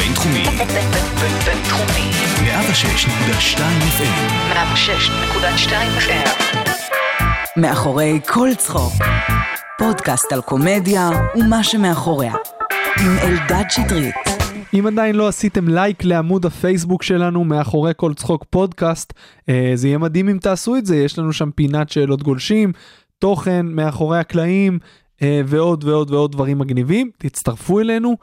הבינתחומי. בינתחומי. 106.2 FM. 106.2 FM. מאחורי כל צחוק. פודקאסט על קומדיה ומה שמאחוריה. עם אלדד שטרית. אם עדיין לא עשיתם לייק לעמוד הפייסבוק שלנו מאחורי כל צחוק פודקאסט, אה, זה יהיה מדהים אם תעשו את זה, יש לנו שם פינת שאלות גולשים, תוכן מאחורי הקלעים אה, ועוד ועוד ועוד דברים מגניבים, תצטרפו אלינו.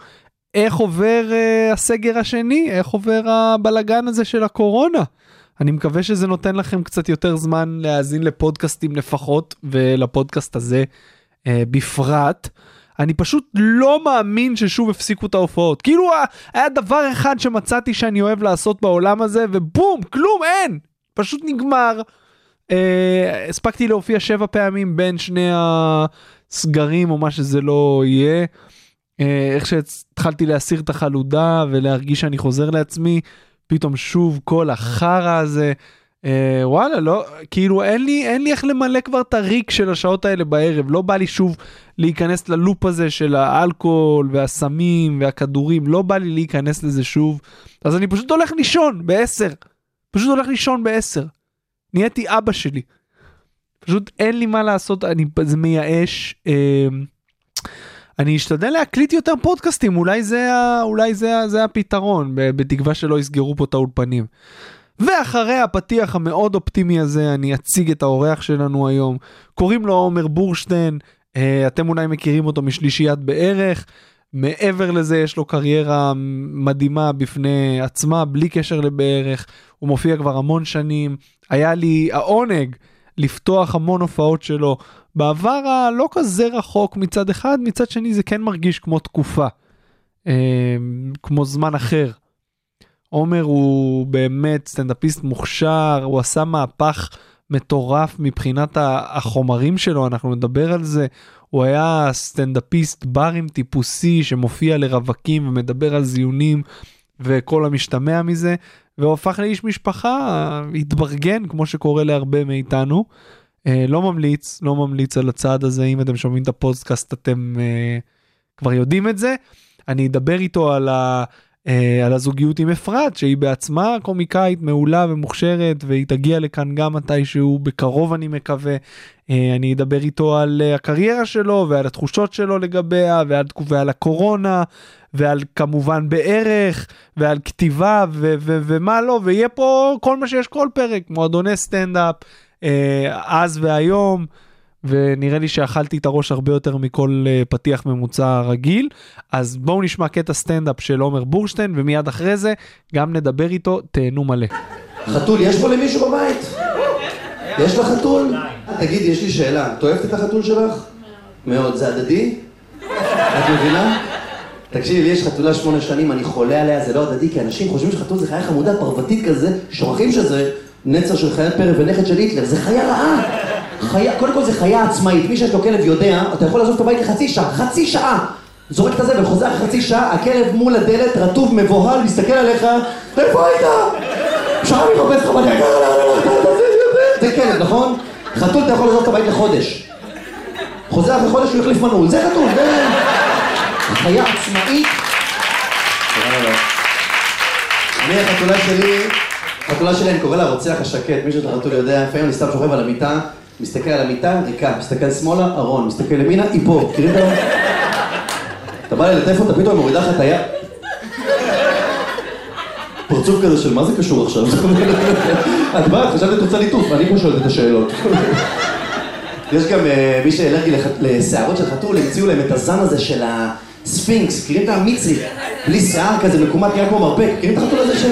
איך עובר אה, הסגר השני? איך עובר הבלגן הזה של הקורונה? אני מקווה שזה נותן לכם קצת יותר זמן להאזין לפודקאסטים לפחות, ולפודקאסט הזה אה, בפרט. אני פשוט לא מאמין ששוב הפסיקו את ההופעות. כאילו היה דבר אחד שמצאתי שאני אוהב לעשות בעולם הזה, ובום, כלום, אין! פשוט נגמר. אה, הספקתי להופיע שבע פעמים בין שני הסגרים או מה שזה לא יהיה. אה, איך שהתחלתי להסיר את החלודה ולהרגיש שאני חוזר לעצמי, פתאום שוב כל החרא הזה. אה, וואלה לא כאילו אין לי אין לי איך למלא כבר את הריק של השעות האלה בערב. לא בא לי שוב להיכנס ללופ הזה של האלכוהול והסמים והכדורים. לא בא לי להיכנס לזה שוב. אז אני פשוט הולך לישון בעשר. פשוט הולך לישון בעשר. נהייתי אבא שלי. פשוט אין לי מה לעשות אני זה מייאש. אה, אני אשתדל להקליט יותר פודקאסטים אולי זה אולי זה זה הפתרון בתקווה שלא יסגרו פה את האולפנים. ואחרי הפתיח המאוד אופטימי הזה אני אציג את האורח שלנו היום. קוראים לו עומר בורשטיין אה, אתם אולי מכירים אותו משלישיית בערך. מעבר לזה יש לו קריירה מדהימה בפני עצמה בלי קשר לבערך. הוא מופיע כבר המון שנים. היה לי העונג לפתוח המון הופעות שלו בעבר הלא כזה רחוק מצד אחד מצד שני זה כן מרגיש כמו תקופה אה, כמו זמן אחר. עומר הוא באמת סטנדאפיסט מוכשר, הוא עשה מהפך מטורף מבחינת החומרים שלו, אנחנו נדבר על זה. הוא היה סטנדאפיסט ברים טיפוסי שמופיע לרווקים ומדבר על זיונים וכל המשתמע מזה, והוא הפך לאיש משפחה, התברגן כמו שקורה להרבה מאיתנו. אה, לא ממליץ, לא ממליץ על הצעד הזה, אם אתם שומעים את הפודקאסט אתם אה, כבר יודעים את זה. אני אדבר איתו על ה... אה, על הזוגיות עם אפרת שהיא בעצמה קומיקאית מעולה ומוכשרת והיא תגיע לכאן גם מתישהו בקרוב אני מקווה. אה, אני אדבר איתו על אה, הקריירה שלו ועל התחושות שלו לגביה ועל, ועל הקורונה ועל כמובן בערך ועל כתיבה ו- ו- ומה לא ויהיה פה כל מה שיש כל פרק מועדוני סטנדאפ אז והיום. ונראה לי שאכלתי את הראש הרבה יותר מכל uh, פתיח ממוצע רגיל. אז בואו נשמע קטע סטנדאפ של עומר בורשטיין, ומיד אחרי זה גם נדבר איתו, תהנו מלא. חתול, יש פה למישהו בבית? יש לך חתול? תגידי, יש לי שאלה, את אוהבת את החתול שלך? מאוד, זה הדדי? את מבינה? תקשיבי, לי יש חתולה שמונה שנים, אני חולה עליה, זה לא הדדי, כי אנשים חושבים שחתול זה חיה חמודה פרוותית כזה, שוכחים שזה נצר של חיית פרא ונכד של היטלר, זה חיה רעה. חיה, קודם כל זה חיה עצמאית, מי שיש לו כלב יודע, אתה יכול לעזוב את הבית לחצי שעה, חצי שעה! זורק את הזבל, חוזר חצי שעה, הכלב מול הדלת, רטוב, מבוהל, מסתכל עליך, איפה היית? שעה אני מחפש לך בדרך, זה כלב, נכון? חתול אתה יכול לעזוב את הבית לחודש. חוזר אחרי חודש הוא יחליף מנעול, זה חתול, זה... חיה עצמאית. אני החתולה שלי, החתולה שלי אני קורא לה רוצח השקט, מי שיש לחתול יודע, לפעמים אני סתם שוכב על המיטה, מסתכל על המיטה, ריקה, מסתכל שמאלה, ארון, מסתכל ימינה, היא פה, מכירים את ה... אתה בא ללטף אותה, פתאום מורידה לך את היד. פרצוף כזה של מה זה קשור עכשיו? את באה, חשבת את רוצה ליטוף, ואני פה שואלת את השאלות. יש גם מי שאלרגי לשערות של חתול, המציאו להם את הזן הזה של הספינקס, מכירים את המיצי? בלי שיער כזה מקומט, נראה כמו מרפק, מכירים את החתול הזה של...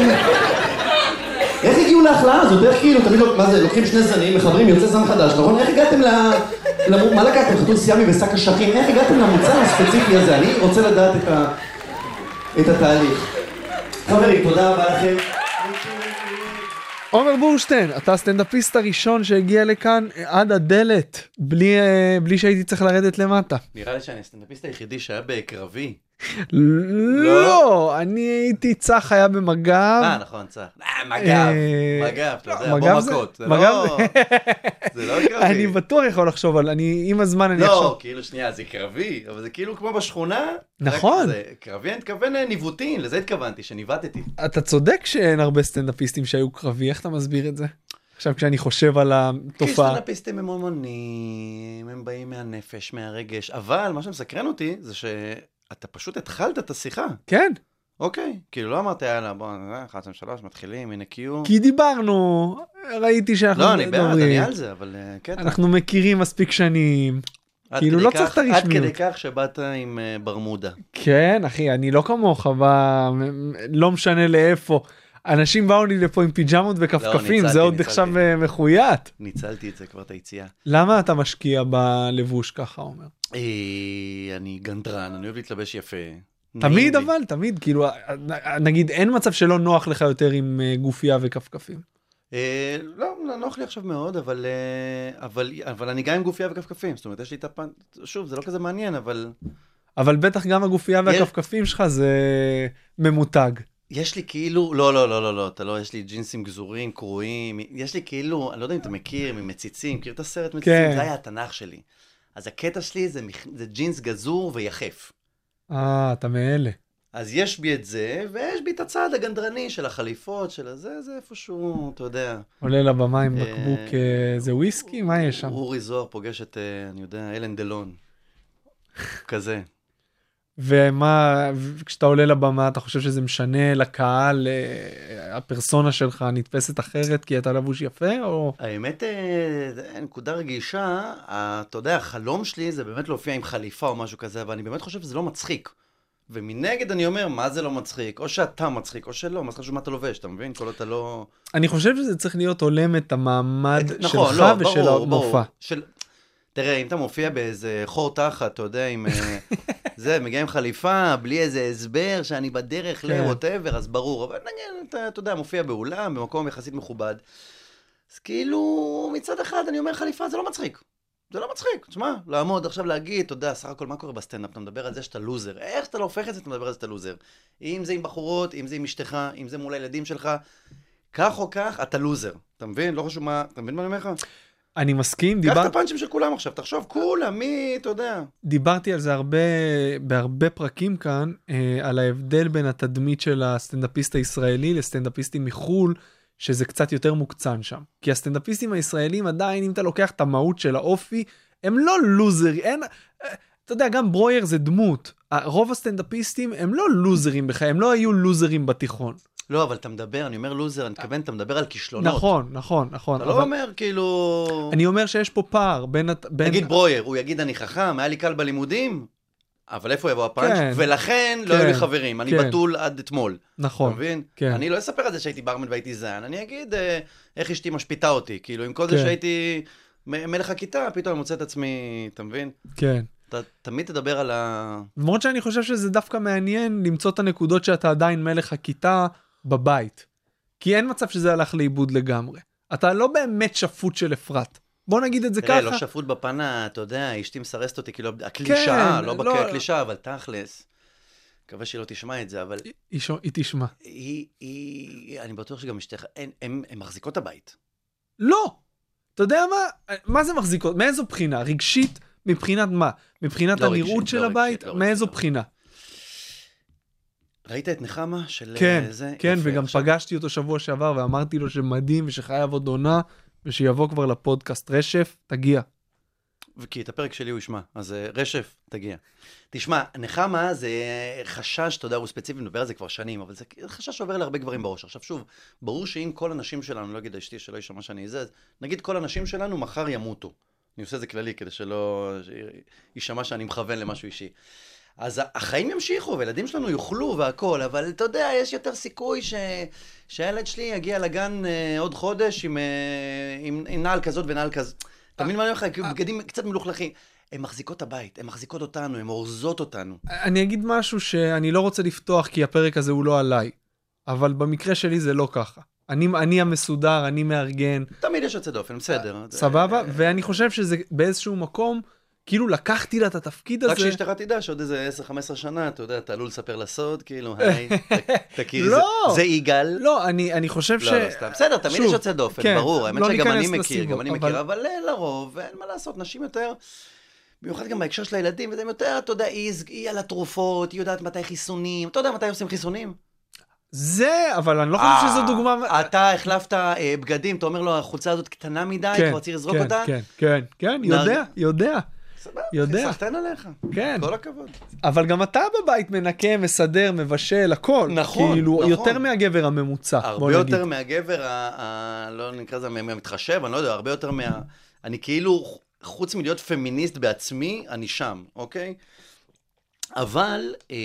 להכלאה הזאת? איך כאילו, תמיד, מה זה, לוקחים שני זנים, מחברים, יוצא זן חדש, נכון? איך הגעתם ל... מה לקחתם? חתול סיאמי ושק אשכים? איך הגעתם למוצר הספציפי הזה? אני רוצה לדעת את התהליך. חברים, תודה רבה לכם. עומר בורשטיין, אתה הסטנדאפיסט הראשון שהגיע לכאן עד הדלת, בלי, בלי שהייתי צריך לרדת למטה. נראה לי שאני הסטנדאפיסט היחידי שהיה בקרבי. לא, אני הייתי צח היה במג"ב. אה, נכון, צח. אה, מג"ב, אה, מג"ב, אתה לא, יודע, מג"ב בוא מכות. זה מג"ב לא... זה לא קרבי. אני בטוח יכול לחשוב על, אני עם הזמן אני לא, אחשוב. כאילו, שנייה, זה קרבי, אבל זה כאילו כמו בשכונה. נכון. קרבי, אני מתכוון ניווטים, לזה התכוונתי, שניווטתי. אתה צודק שאין הרבה סטנדאפיסטים שהיו קרבי, איך אתה מסביר את זה? עכשיו כשאני חושב על כי התופעה. סטנדאפיסטים הם המונים, הם באים מהנפש, מהרגש, אבל מה שמסקרן אותי זה שאתה פשוט התחלת את השיחה. כן, אוקיי, כאילו לא אמרת יאללה בוא, אה, אחת, שתיים, שלוש, מתחילים, הנה קיו. כי דיברנו, ראיתי שאנחנו לא, אני בעד. אני על זה, אבל אה, קטע. אנחנו מכירים מספיק שנים. עד כאילו, לא צריך את עד הרשמיות. כדי כך שבאת עם אה, ברמודה. כן, אחי, אני לא כמוך. לא משנה לאיפה. אנשים באו לי לפה עם פיג'מות וכפכפים, ניצלתי, זה עוד. עכשיו אה, מחויית. ניצלתי את זה כבר, את היציאה. למה אתה משקיע בלבוש ככה, עומר? אה, אני גנדרן, אני אוהב להתלבש יפה. תמיד לי. אבל, תמיד, כאילו, נגיד אין מצב שלא נוח לך יותר עם אה, גופייה וכפכפים. אה, לא, לא נוח לי עכשיו מאוד, אבל, אה, אבל, אבל אני גם עם גופייה וכפכפים. זאת אומרת, יש לי את הפן... שוב, זה לא כזה מעניין, אבל אבל בטח גם הגופייה והכפכפים שלך זה ממותג. יש לי כאילו... לא, לא, לא, לא, לא, אתה לא, יש לי ג'ינסים גזורים, קרועים. יש לי כאילו, אני לא יודע אם אתה מכיר, ממציצים, מכיר את הסרט מציצים? כן. זה היה התנ"ך שלי. אז הקטע שלי זה, מכ- זה ג'ינס גזור ויחף. אה, אתה מאלה. אז יש בי את זה, ויש בי את הצד הגנדרני של החליפות, של הזה, זה איפשהו, אתה יודע. עולה לבמה עם אה, בקבוק, אה, זה וויסקי? מה יש שם? אורי זוהר פוגש את, אה, אני יודע, אלן דלון. כזה. ומה, כשאתה עולה לבמה, אתה חושב שזה משנה לקהל, אה, הפרסונה שלך נתפסת אחרת כי אתה לבוש יפה, או... האמת, אה, נקודה רגישה, אתה יודע, החלום שלי זה באמת להופיע עם חליפה או משהו כזה, אבל אני באמת חושב שזה לא מצחיק. ומנגד אני אומר, מה זה לא מצחיק? או שאתה מצחיק, או שלא, מה זה חשוב מה אתה לובש, אתה מבין? כל עוד אתה לא... אני חושב שזה צריך להיות הולם את המעמד את- נכון, שלך לא, ושל ברור, המופע. ברור. של... תראה, אם אתה מופיע באיזה חור תחת, אתה יודע, עם... זה, מגיע עם חליפה, בלי איזה הסבר שאני בדרך כן. ל-whatever, אז ברור. אבל נגיד, אתה, אתה יודע, מופיע באולם, במקום יחסית מכובד. אז כאילו, מצד אחד אני אומר חליפה, זה לא מצחיק. זה לא מצחיק. תשמע, לעמוד עכשיו להגיד, אתה יודע, סך הכל מה קורה בסטנדאפ? אתה מדבר על זה שאתה לוזר. איך שאתה לא הופך את זה, אתה מדבר על זה שאתה לוזר. אם זה עם בחורות, אם זה עם אשתך, אם זה מול הילדים שלך, כך או כך, אתה לוזר. אתה מבין? לא חשוב מה... אתה מבין מה אני אומר לך? אני מסכים, קח דיבר, את הפאנצ'ים של כולם עכשיו, תחשוב, כולם, מי, אתה יודע. דיברתי על זה הרבה, בהרבה פרקים כאן, אה, על ההבדל בין התדמית של הסטנדאפיסט הישראלי לסטנדאפיסטים מחו"ל, שזה קצת יותר מוקצן שם. כי הסטנדאפיסטים הישראלים עדיין, אם אתה לוקח את המהות של האופי, הם לא לוזרים, אין... אה, אתה יודע, גם ברויר זה דמות. רוב הסטנדאפיסטים הם לא לוזרים בחיי, הם לא היו לוזרים בתיכון. לא, אבל אתה מדבר, אני אומר לוזר, אני מתכוון, אתה מדבר על כישלונות. נכון, נכון, נכון. אתה לא אבל אומר, כאילו... אני אומר שיש פה פער בין... בין... נגיד ברויר, הוא יגיד אני חכם, היה לי קל בלימודים, אבל איפה יבוא הפאנץ'? כן. ולכן לא כן. היו לי חברים, אני כן. בתול עד אתמול. אתה נכון. מבין? כן. אני לא אספר על זה שהייתי ברמן והייתי זן, אני אגיד אה, איך אשתי משפיטה אותי. כאילו, עם כל זה כן. שהייתי מ- מלך הכיתה, פתאום אני מוצא את עצמי, אתה מבין? כן. אתה תמיד תדבר על ה... למרות שאני חושב שזה דווקא מעניין למצוא את הנקודות שאתה עדיין מלך הכיתה בבית. כי אין מצב שזה הלך לאיבוד לגמרי. אתה לא באמת שפוט של אפרת. בוא נגיד את זה תראה, ככה. לא שפוט בפן, אתה יודע, אשתי מסרסת אותי, כאילו, הקלישאה, כן, לא לא- בקלישאה, אבל תכלס. מקווה שהיא לא תשמע את זה, אבל היא, היא, היא תשמע. היא, היא, אני בטוח שגם אשתך, הן, הן, הן מחזיקות הבית. לא! אתה יודע מה? מה זה מחזיקות? מאיזו בחינה? רגשית? מבחינת מה? מבחינת לא הנראות רגשית, של לא הבית? רגשית, לא מאיזו רגשית, לא. ראית את נחמה של כן, אה, זה? כן, יפה, וגם עכשיו- פגשתי אותו שבוע שעבר ואמרתי לו שמדהים ושחייב עוד עונה ושיבוא כבר לפודקאסט רשף, תגיע. כי את הפרק שלי הוא ישמע, אז אה, רשף, תגיע. תשמע, נחמה זה חשש, אתה יודע, הוא ספציפי, מדבר על זה כבר שנים, אבל זה חשש שעובר להרבה גברים בראש. עכשיו שוב, ברור שאם כל הנשים שלנו, לא אגיד אשתי שלא יישמע שאני זה, אז נגיד כל הנשים שלנו מחר ימותו. אני עושה את זה כללי כדי שלא יישמע שאני מכוון למשהו אישי. אז החיים ימשיכו, וילדים שלנו יאכלו והכול, אבל אתה יודע, יש יותר סיכוי ש... שהילד שלי יגיע לגן אה, עוד חודש עם, אה, עם, עם נעל כזאת ונעל כזאת. אתה מבין מה אני אומר לך? כאילו בגדים קצת מלוכלכים. הן מחזיקות את הבית, הן מחזיקות אותנו, הן אורזות אותנו. אני אגיד משהו שאני לא רוצה לפתוח כי הפרק הזה הוא לא עליי, אבל במקרה שלי זה לא ככה. אני, אני המסודר, אני מארגן, תמיד יש יוצא דופן, בסדר. סבבה? אה, ואני חושב שזה באיזשהו מקום כאילו לקחתי לה את התפקיד הזה. רק שאשתך תדע שעוד איזה 10-15 שנה, אתה יודע, אתה עלול לספר לה סוד, כאילו, היי, תכירי, זה- לא. זה יגאל. לא, אני, אני חושב ש... לא, לא, סתם. בסדר, תמיד יש יוצא דופן, כן, ברור. האמת לא שגם אני מכיר, גם אני אבל- מכיר, אבל אה, לרוב, אין מה לעשות, נשים יותר, במיוחד גם בהקשר של הילדים, וזה יותר, אתה יודע, היא על התרופות, היא יודעת מתי חיסונים, אתה יודע מתי עושים חיסונים? זה, אבל אני לא חושב שזו דוגמה... אה, אתה החלפת אה, בגדים, אתה אומר לו, החולצה הזאת קטנה מדי, כן, אתה רוצה לזרוק כן, אותה? כן, כן, כן, יודע, יודע, סבבה, יודע. סחטיין עליך. כן. כל הכבוד. אבל גם אתה בבית מנקה, מסדר, מבשל, הכל. נכון, כאילו, נכון. יותר מהגבר הממוצע, הרבה. יותר מהגבר, ה- ה- לא נקרא לזה המתחשב, אני לא יודע, הרבה יותר מה... אני כאילו, חוץ מלהיות פמיניסט בעצמי, אני שם, אוקיי? אבל, אה,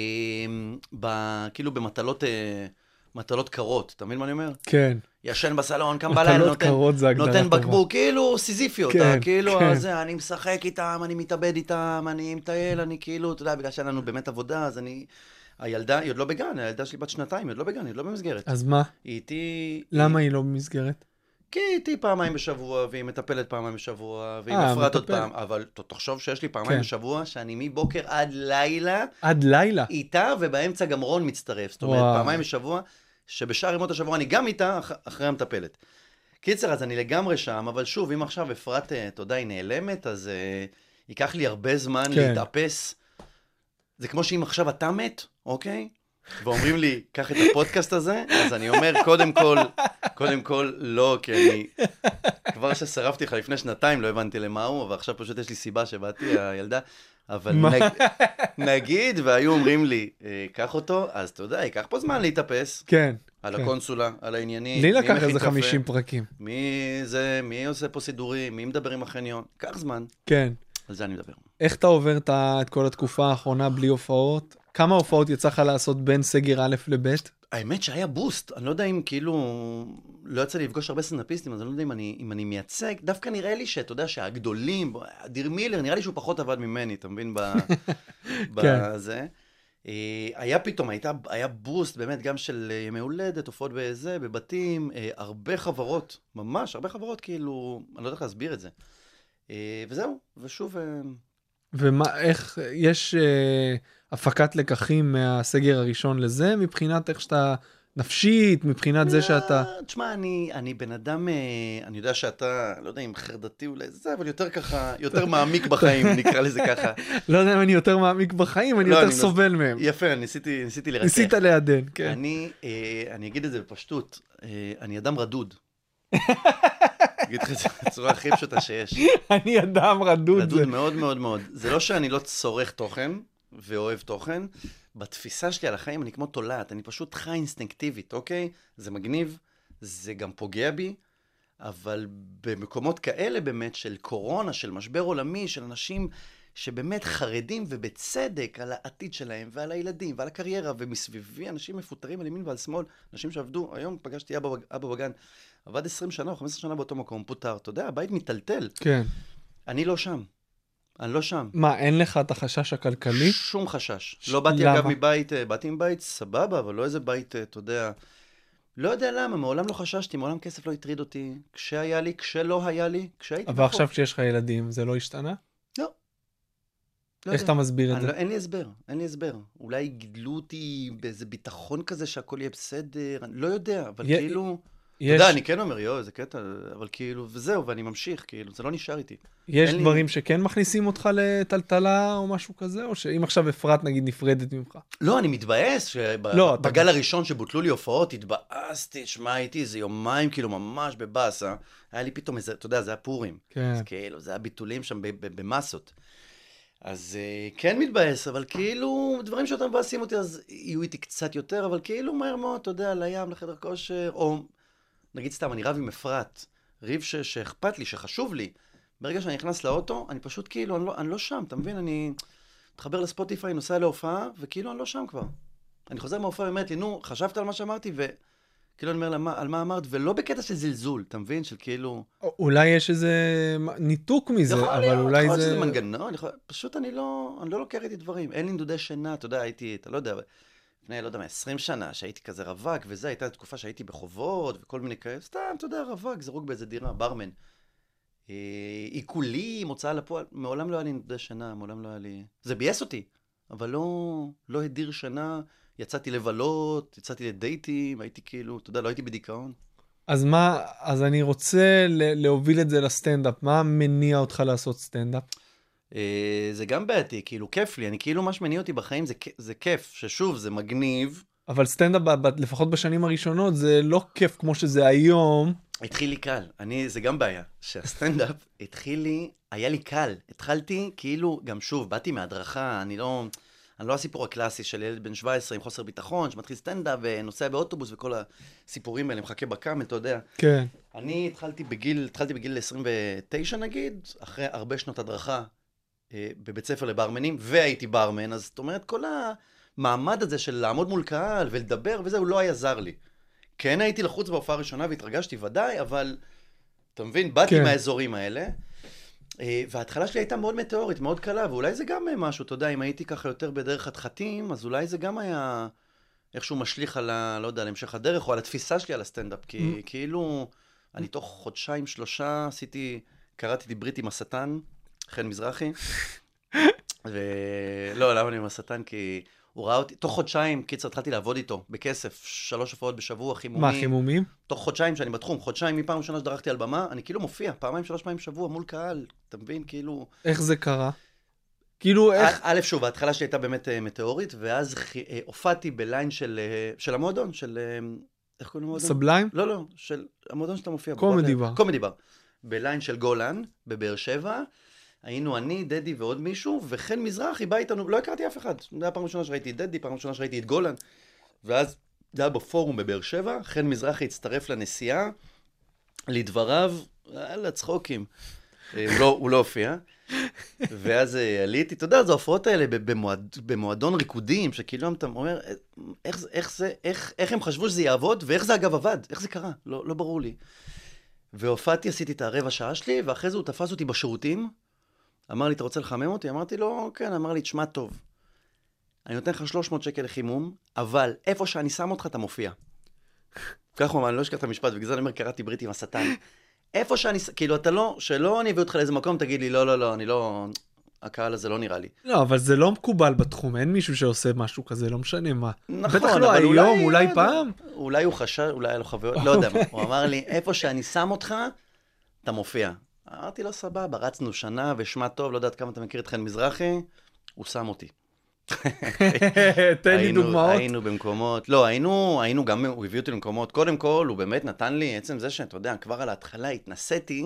ב, כאילו במטלות, אה, מטלות קרות, אתה מבין מה אני אומר? כן. ישן בסלון, קם בלילה, נותן, נותן. בקבוק, כאילו סיזיפיות, כן, אה, כאילו, כן. זה, אני משחק איתם, אני מתאבד איתם, אני מטייל, אני כאילו, אתה יודע, בגלל שאין לנו באמת עבודה, אז אני... הילדה, היא עוד לא בגן, הילדה שלי בת שנתיים, היא עוד לא בגן, היא עוד לא במסגרת. אז מה? היא איתי... למה היא לא במסגרת? כי היא איתי פעמיים בשבוע, והיא מטפלת פעמיים בשבוע, והיא אה, מפרעת עוד מטפלת. פעם, אבל תחשוב שיש לי פעמיים כן. בשבוע, שאני מבוקר עד לילה עד לילה. איתה, ובאמצע גם רון מצטרף. זאת אומרת, וואו. פעמיים בשבוע, שבשאר ימות השבוע אני גם איתה, אח- אחרי המטפלת. קיצר, אז אני לגמרי שם, אבל שוב, אם עכשיו אפרת, אה, אתה יודע, היא נעלמת, אז אה, ייקח לי הרבה זמן כן. להתאפס. זה כמו שאם עכשיו אתה מת, אוקיי? ואומרים לי, קח את הפודקאסט הזה, אז אני אומר, קודם כל, קודם כל, לא, כי אני... כבר שסירבתי לך לפני שנתיים, לא הבנתי למה הוא, אבל עכשיו פשוט יש לי סיבה שבאתי, הילדה. אבל? נג... נגיד, והיו אומרים לי, אה, קח אותו, אז אתה יודע, ייקח פה זמן להתאפס. כן. על כן. הקונסולה, על העניינים. לי לקח איזה קפה, 50 פרקים. מי זה, מי עושה פה סידורים, מי מדבר עם החניון. קח זמן, כן. על זה אני מדבר. איך אתה עובר את כל התקופה האחרונה בלי הופעות? כמה הופעות יצא לך לעשות בין סגר א' לב'? האמת שהיה בוסט, אני לא יודע אם כאילו, לא יצא לי לפגוש הרבה סטנדאפיסטים, אז אני לא יודע אם אני, אם אני מייצג, דווקא נראה לי שאתה יודע שהגדולים, אדיר מילר, נראה לי שהוא פחות עבד ממני, אתה מבין? ב- בזה. אה, היה פתאום, הייתה, היה בוסט באמת גם של אה, ימי הולדת, הופעות בזה, בבתים, אה, הרבה חברות, ממש, הרבה חברות כאילו, אני לא יודע איך להסביר את זה. וזהו, ושוב, ומה, איך, יש הפקת לקחים מהסגר הראשון לזה, מבחינת איך שאתה נפשית, מבחינת זה שאתה... אה, תשמע, אני, אני בן אדם, אה, אני יודע שאתה, לא יודע אם חרדתי אולי זה, אבל יותר ככה, יותר מעמיק בחיים, נקרא לזה ככה. לא יודע אם אני יותר מעמיק בחיים, אני לא, יותר אני סובל מהם. יפה, ניסיתי, ניסיתי לרכך. ניסית לעדן, כן. אני, אה, אני אגיד את זה בפשטות, אני אדם רדוד. אגיד לך את זה בצורה הכי פשוטה שיש. אני אדם רדוד. רדוד מאוד מאוד מאוד. זה לא שאני לא צורך תוכן ואוהב תוכן, בתפיסה שלי על החיים אני כמו תולעת, אני פשוט חי אינסטינקטיבית, אוקיי? זה מגניב, זה גם פוגע בי, אבל במקומות כאלה באמת של קורונה, של משבר עולמי, של אנשים שבאמת חרדים ובצדק על העתיד שלהם ועל הילדים ועל הקריירה, ומסביבי אנשים מפוטרים על ימין ועל שמאל, אנשים שעבדו, היום פגשתי אבא, אבא בגן, עבד 20 שנה או 15 שנה באותו מקום, פוטר, אתה יודע, הבית מיטלטל. כן. אני לא שם. אני לא שם. מה, אין לך את החשש הכלכלי? שום חשש. ש- לא באתי למה? אגב מבית, אה, באתי מבית סבבה, אבל לא איזה בית, אה, אתה יודע. לא יודע למה, מעולם לא חששתי, מעולם כסף לא הטריד אותי. כשהיה לי, כשלא היה לי, כשהייתי אבל עכשיו כשיש לך ילדים, זה לא השתנה? לא. לא איך יודע. אתה מסביר את זה? לא, אין לי הסבר, אין לי הסבר. אולי גידלו אותי באיזה ביטחון כזה שהכל יהיה בסדר, אני לא יודע, אבל יה- כאילו... אתה יש- יודע, אני כן אומר, יואו, איזה קטע, אבל כאילו, וזהו, ואני ממשיך, כאילו, זה לא נשאר איתי. יש אין לי- דברים שכן מכניסים אותך לטלטלה או משהו כזה? או שאם עכשיו אפרת נגיד נפרדת ממך? לא, אני מתבאס לא, אתה- שבגל הראשון שבוטלו לי הופעות, התבאסתי, שמע, הייתי איזה יומיים, כאילו, ממש בבאסה. היה לי פתאום איזה, אתה יודע, זה היה פורים. כן. אז כאילו, זה היה ביטולים שם במסות. אז אה, כן מתבאס, אבל כאילו, דברים שיותר מבאסים אותי, אז יהיו איתי קצת יותר, אבל כאילו, מהר מאוד, אתה יודע, לים, לחדר כושר, או נגיד סתם, אני רב עם אפרת, ריב ש- שאכפת לי, שחשוב לי. ברגע שאני נכנס לאוטו, אני פשוט כאילו, אני לא, אני לא שם, אתה מבין? אני מתחבר לספוטיפיי, נוסע להופעה, וכאילו אני לא שם כבר. אני חוזר מההופעה ואומרת לי, נו, חשבת על מה שאמרתי? וכאילו אני אומר לה, "מה- על מה אמרת? ולא בקטע של זלזול, אתה מבין? של כאילו... או- אולי יש איזה ניתוק מזה, יכול אבל להיות, אולי יכול להיות זה... שזה מנגנון, יכול... פשוט אני לא, אני לא לוקח איתי דברים. אין לי נדודי שינה, אתה יודע, הייתי, אתה לא יודע, לפני, לא יודע מה, 20 שנה, שהייתי כזה רווק וזה, הייתה תקופה שהייתי בחובות וכל מיני כאלה, סתם, אתה יודע, רווק, זרוק באיזה דירה, ברמן. אה, עיקולים, הוצאה לפועל, מעולם לא היה לי נדודי שינה, מעולם לא היה לי... זה ביאס אותי, אבל לא, לא הדיר שינה, יצאתי לבלות, יצאתי לדייטים, הייתי כאילו, אתה יודע, לא הייתי בדיכאון. אז מה, אז אני רוצה להוביל את זה לסטנדאפ. מה מניע אותך לעשות סטנדאפ? אה, זה גם בעייתי, כאילו, כיף לי, אני כאילו, מה שמניע אותי בחיים זה, זה כיף, ששוב, זה מגניב. אבל סטנדאפ, לפחות בשנים הראשונות, זה לא כיף כמו שזה היום. התחיל לי קל, אני, זה גם בעיה, שהסטנדאפ התחיל לי, היה לי קל. התחלתי, כאילו, גם שוב, באתי מהדרכה, אני לא, אני לא הסיפור הקלאסי של ילד בן 17 עם חוסר ביטחון, שמתחיל סטנדאפ ונוסע באוטובוס וכל הסיפורים האלה, מחכה בקאמל, אתה יודע. כן. אני התחלתי בגיל, התחלתי בגיל 29 נגיד, אחרי הרבה שנות הדרכה בבית ספר לברמנים, והייתי ברמן, אז זאת אומרת, כל המעמד הזה של לעמוד מול קהל ולדבר וזה, הוא לא היה זר לי. כן הייתי לחוץ בהופעה הראשונה והתרגשתי ודאי, אבל אתה מבין, באתי כן. מהאזורים האלה. אה, וההתחלה שלי הייתה מאוד מטאורית, מאוד קלה, ואולי זה גם אה, משהו, אתה יודע, אם הייתי ככה יותר בדרך חתחתים, אז אולי זה גם היה איכשהו משליך על ה... לא יודע, על המשך הדרך, או על התפיסה שלי על הסטנדאפ, כי כאילו, אני תוך חודשיים, שלושה עשיתי, קראתי לי ברית עם השטן, חן מזרחי, ולא, למה אני עם השטן? כי הוא ראה אותי, תוך חודשיים, קיצר, התחלתי לעבוד איתו, בכסף, שלוש הופעות בשבוע, חימומים. מה, חימומים? תוך חודשיים שאני בתחום, חודשיים מפעם ראשונה שדרכתי על במה, אני כאילו מופיע פעמיים, שלוש פעמים בשבוע מול קהל, אתה מבין? כאילו... איך זה קרה? כאילו, איך... א', שוב, ההתחלה שלי הייתה באמת אה, מטאורית, ואז אה, הופעתי בליין של, אה, של המועדון, של... איך קוראים למועדון? סבליים? לא, לא, של המועדון שאתה מופיע בו. קומדי. בר. קומדי בר. בליין של גולן, בבאר שבע. היינו אני, דדי ועוד מישהו, וחן מזרחי בא איתנו, לא הכרתי אף אחד. זו הייתה הפעם הראשונה שראיתי את דדי, פעם ראשונה שראיתי את גולן. ואז זה היה בפורום בבאר שבע, חן מזרחי הצטרף לנסיעה, לדבריו, יאללה, צחוקים. אה, הוא לא, הוא לא הופיע. ואז אה, עליתי, אתה יודע, זה ההופעות האלה במועד, במועדון ריקודים, שכאילו אתה אומר, אה, איך, איך, זה, איך, איך הם חשבו שזה יעבוד, ואיך זה אגב עבד, איך זה קרה, לא, לא ברור לי. והופעתי, עשיתי את הרבע שעה שלי, ואחרי זה הוא תפס אותי בשירותים, אמר לי, אתה רוצה לחמם אותי? אמרתי לו, כן, אמר לי, תשמע טוב, אני נותן לך 300 שקל לחימום, אבל איפה שאני שם אותך, אתה מופיע. ככה הוא אמר, אני לא אשכח את המשפט, ובגלל זה אני אומר, קראתי ברית עם השטן. איפה שאני, כאילו, אתה לא, שלא אני אביא אותך לאיזה מקום, תגיד לי, לא, לא, לא, אני לא, הקהל הזה לא נראה לי. לא, אבל זה לא מקובל בתחום, אין מישהו שעושה משהו כזה, לא משנה מה. נכון, בטח לא היום, אולי, אולי. פעם. אולי הוא חשב, אולי היה לו חוויות, לא יודע מה. הוא אמר לי, איפה שאני שם אותך, אתה מופיע. אמרתי לו, סבבה, רצנו שנה, ושמע טוב, לא יודעת כמה אתה מכיר את חן מזרחי, הוא שם אותי. תן לי דוגמאות. היינו במקומות, לא, היינו, היינו גם, הוא הביא אותי למקומות, קודם כל, הוא באמת נתן לי, עצם זה שאתה יודע, כבר על ההתחלה התנסיתי,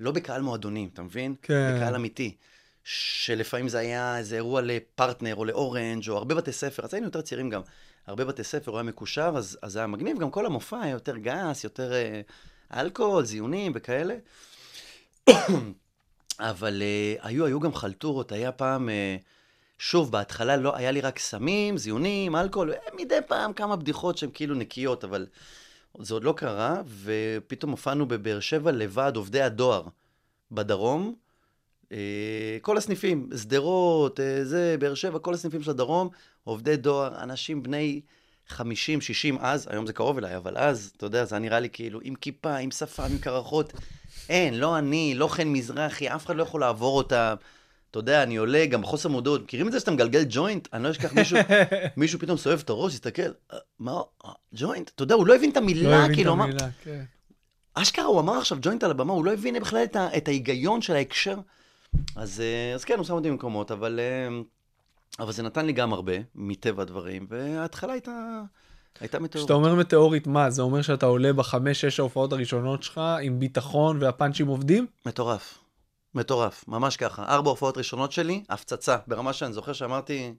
לא בקהל מועדונים, אתה מבין? כן. בקהל אמיתי. שלפעמים זה היה איזה אירוע לפרטנר או לאורנג' או הרבה בתי ספר, אז היינו יותר צעירים גם. הרבה בתי ספר, הוא היה מקושר, אז, אז היה מגניב, גם כל המופע היה יותר גס, יותר אה, אלכוהול, זיונים וכאלה. אבל אה, היו, היו גם חלטורות, היה פעם, אה, שוב, בהתחלה לא, היה לי רק סמים, זיונים, אלכוהול, אה, מדי פעם כמה בדיחות שהן כאילו נקיות, אבל זה עוד לא קרה, ופתאום הופענו בבאר שבע לוועד עובדי הדואר בדרום. אה, כל הסניפים, שדרות, אה, זה, באר שבע, כל הסניפים של הדרום, עובדי דואר, אנשים בני 50, 60 אז, היום זה קרוב אליי, אבל אז, אתה יודע, זה נראה לי כאילו עם כיפה, עם שפה, עם קרחות. אין, לא אני, לא חן מזרחי, אף אחד לא יכול לעבור אותה. אתה יודע, אני עולה גם בחוסר מודעות. מכירים את זה שאתה מגלגל ג'וינט? אני לא אשכח מישהו, מישהו פתאום סובב את הראש, הסתכל, "אה, מה, אה, ג'וינט? אתה יודע, הוא לא הבין את לא המילה, הבין את כאילו, המילה, כן. אשכרה, הוא אמר עכשיו ג'וינט על הבמה, הוא לא הבין בכלל את, ה, את ההיגיון של ההקשר. אז, אה, אז כן, הוא שם אותי במקומות, אבל, אבל זה נתן לי גם הרבה, מטבע הדברים, וההתחלה הייתה, הייתה מטאורית. כשאתה אומר מטאורית, מה, זה אומר שאתה עולה בחמש, שש ההופעות הראשונות שלך עם ביטחון והפאנצ'ים עובדים? מטורף. מטורף, ממש ככה. ארבע הופעות ראשונות שלי, הפצצה. ברמה שאני זוכר שאמרתי,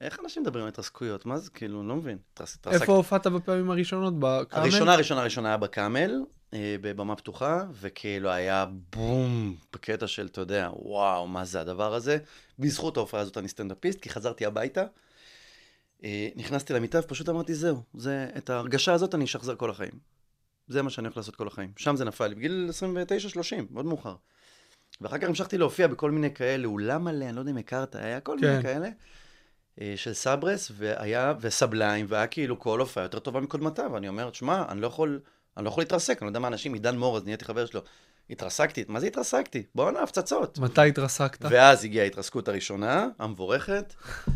איך אנשים מדברים על התרסקויות? מה זה? כאילו, אני לא מבין. התרס- התרסקתי. איפה הופעת בפעמים הראשונות? בקאמל? הראשונה, הראשונה, הראשונה היה בקאמל, אה, בבמה פתוחה, וכאילו היה בום, בקטע של, אתה יודע, וואו, מה זה הדבר הזה? בזכות ההופעה הזאת אני סטנדאפיסט, כי חזרתי הביתה, נכנסתי למיטה ופשוט אמרתי, זהו, זה, את ההרגשה הזאת אני אשחזר כל החיים. זה מה שאני הולך לעשות כל החיים. שם זה נפל בגיל 29-30, מאוד מאוחר. ואחר כך המשכתי להופיע בכל מיני כאלה, אולם מלא, אני לא יודע אם הכרת, היה כל כן. מיני כאלה. אה, של סברס, והיה, וסבליים, והיה כאילו כל הופעה יותר טובה מקודמתה, ואני אומר, שמע, אני לא יכול, אני לא יכול להתרסק, אני לא יודע מה אנשים, עידן מור, אז נהייתי חבר שלו, התרסקתי, מה זה התרסקתי? בואנה, הפצצות. מתי התרסקת? ואז הגיעה ההתרסקות הראשונה, המבורכת, אה,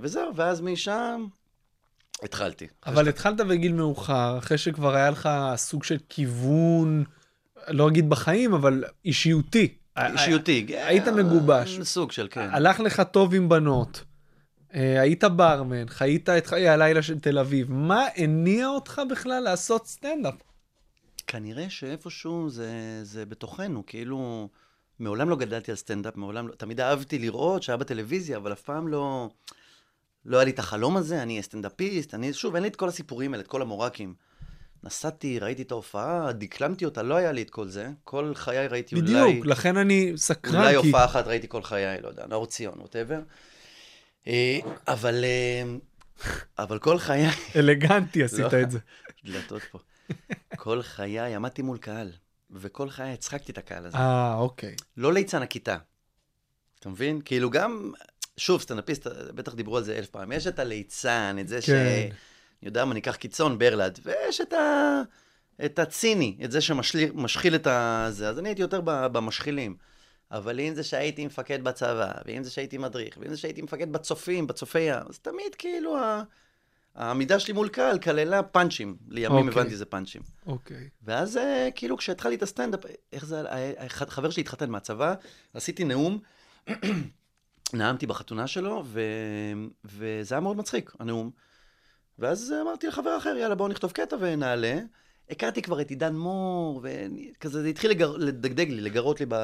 וזהו, ואז משם התחלתי. אבל התחלת בגיל מאוחר, אחרי שכבר היה לך סוג של כיוון, לא אגיד בחיים, אבל אישיותי. אישיותי. היית מגובש. סוג של, כן. הלך לך טוב עם בנות. אה, היית ברמן, חיית את חיי הלילה של תל אביב. מה הניע אותך בכלל לעשות סטנדאפ? כנראה שאיפשהו זה, זה בתוכנו, כאילו, מעולם לא גדלתי על סטנדאפ, מעולם לא, תמיד אהבתי לראות שהיה בטלוויזיה, אבל אף פעם לא, לא היה לי את החלום הזה, אני אהיה סטנדאפיסט, אני, שוב, אין לי את כל הסיפורים האלה, את כל ה bullocks. נסעתי, ראיתי את ההופעה, דקלמתי אותה, לא היה לי את כל זה. כל חיי ראיתי בדיוק, אולי... לכן אני סקרן. אולי כי... הופעה אחת ראיתי כל חיי, לא יודע, נאור ציון, whatever. אבל, אה, אבל כל חיי... אלגנטי עשית לא. את זה. דלתות פה. כל חיי עמדתי מול קהל, וכל חיי הצחקתי את הקהל הזה. אה, אוקיי. לא ליצן הכיתה. אתה מבין? כאילו גם, שוב, סטנדאפיסט, בטח דיברו על זה אלף פעם, יש את הליצן, את זה ש... כן. אני יודע מה, ניקח קיצון, ברלד, ויש את, ה... את הציני, את זה שמשחיל את הזה, אז אני הייתי יותר במשחילים. אבל אם זה שהייתי מפקד בצבא, ואם זה שהייתי מדריך, ואם זה שהייתי מפקד בצופים, בצופי ים, אז תמיד כאילו ה... העמידה שלי מול קהל כללה פאנצ'ים. לימים אוקיי. הבנתי זה פאנצ'ים. אוקיי. ואז אה, כאילו כשהתחלתי את הסטנדאפ, איך זה, היה- אחד- חבר שלי התחתן מהצבא, עשיתי נאום, נאמתי בחתונה שלו, ו... וזה היה מאוד מצחיק, הנאום. ואז אמרתי לחבר אחר, יאללה בואו נכתוב קטע ונעלה. הכרתי כבר את עידן מור, וכזה זה התחיל לגר... לדגדג לי, לגרות לי ב...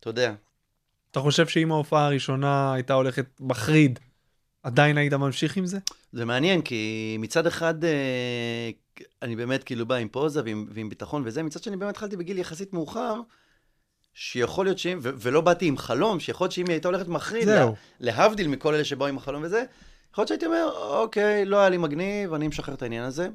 אתה יודע. אתה חושב שאם ההופעה הראשונה הייתה הולכת מחריד, עדיין היית ממשיך עם זה? זה מעניין, כי מצד אחד אה, אני באמת כאילו בא עם פוזה ועם, ועם ביטחון וזה, מצד שני באמת התחלתי בגיל יחסית מאוחר, שיכול להיות שאם, ו- ולא באתי עם חלום, שיכול להיות שאם היא הייתה הולכת מחריד. לה, להבדיל מכל אלה שבאו עם החלום וזה, יכול להיות שהייתי אומר, אוקיי, לא היה לי מגניב, אני משחרר את העניין הזה.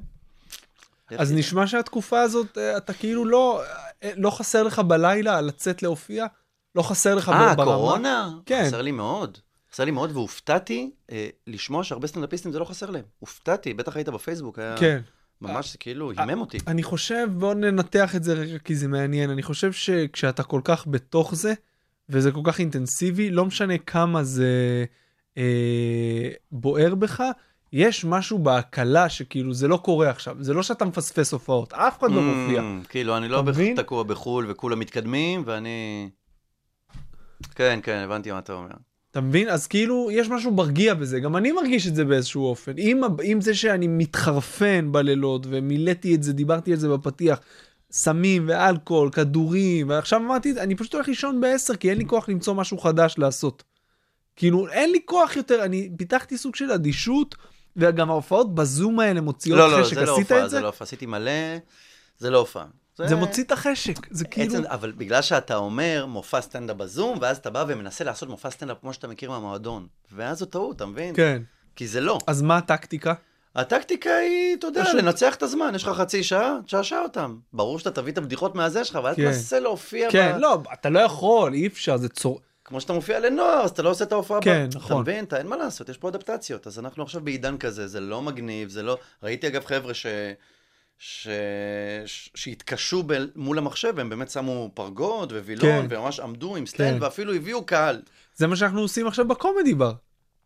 אז נשמע שהתקופה הזאת, אה, אתה כאילו לא, אה, לא חסר לך בלילה לצאת להופיע? לא חסר לך אה, ברמה? הקורונה? כן. חסר לי מאוד. חסר לי מאוד, והופתעתי אה, לשמוע שהרבה סטנדאפיסטים זה לא חסר להם. הופתעתי, בטח היית בפייסבוק, היה כן. ממש כאילו הימם אותי. אני חושב, בואו ננתח את זה רגע כי זה מעניין, אני חושב שכשאתה כל כך בתוך זה, וזה כל כך אינטנסיבי, לא משנה כמה זה אה, בוער בך, יש משהו בהקלה שכאילו זה לא קורה עכשיו, זה לא שאתה מפספס הופעות, אף אחד לא מופיע. Mm, כאילו, אני לא? תקוע בחו"ל וכולם מתקדמים, ואני... כן, כן, הבנתי מה אתה אומר. אתה מבין? אז כאילו, יש משהו מרגיע בזה, גם אני מרגיש את זה באיזשהו אופן. עם, ה- עם זה שאני מתחרפן בלילות, ומילאתי את זה, דיברתי על זה בפתיח, סמים ואלכוהול, כדורים, ועכשיו אמרתי, אני פשוט הולך לישון בעשר, כי אין לי כוח למצוא משהו חדש לעשות. כאילו, אין לי כוח יותר, אני פיתחתי סוג של אדישות, וגם ההופעות בזום האלה מוציאות לא, לא, חשק, זה לא עשית הופעה, את זה? זה לא הופעה, עשיתי מלא, זה לא הופעה. זה מוציא את החשק, זה כאילו... עצם, אבל בגלל שאתה אומר מופע סטנדאפ בזום, ואז אתה בא ומנסה לעשות מופע סטנדאפ כמו שאתה מכיר מהמועדון. ואז זו טעות, אתה מבין? כן. כי זה לא. אז מה הטקטיקה? הטקטיקה היא, אתה יודע, פשוט- לנצח את הזמן. יש לך חצי שעה, תשעשע אותם. ברור שאתה תביא את הבדיחות מהזה שלך, ואז כן. תנסה להופיע כן, ב... לא, אתה לא יכול, אי אפשר, זה צור... כמו שאתה מופיע לנוער, אז אתה לא עושה את ההופעה. כן, ב- נכון. אתה מבין? אתה אין מה לעשות, יש פה אדפטציות. אז אנחנו עכשיו בעידן כזה, זה לא מגניב, זה לא... ראיתי אגב חבר'ה ש... ש... ש... שהתקשו ב... מול המחשב, הם באמת שמו פרגוד ווילון, כן. וממש עמדו עם stand, כן. ואפילו הביאו קהל. זה מה שאנחנו עושים עכשיו בקומדי בר.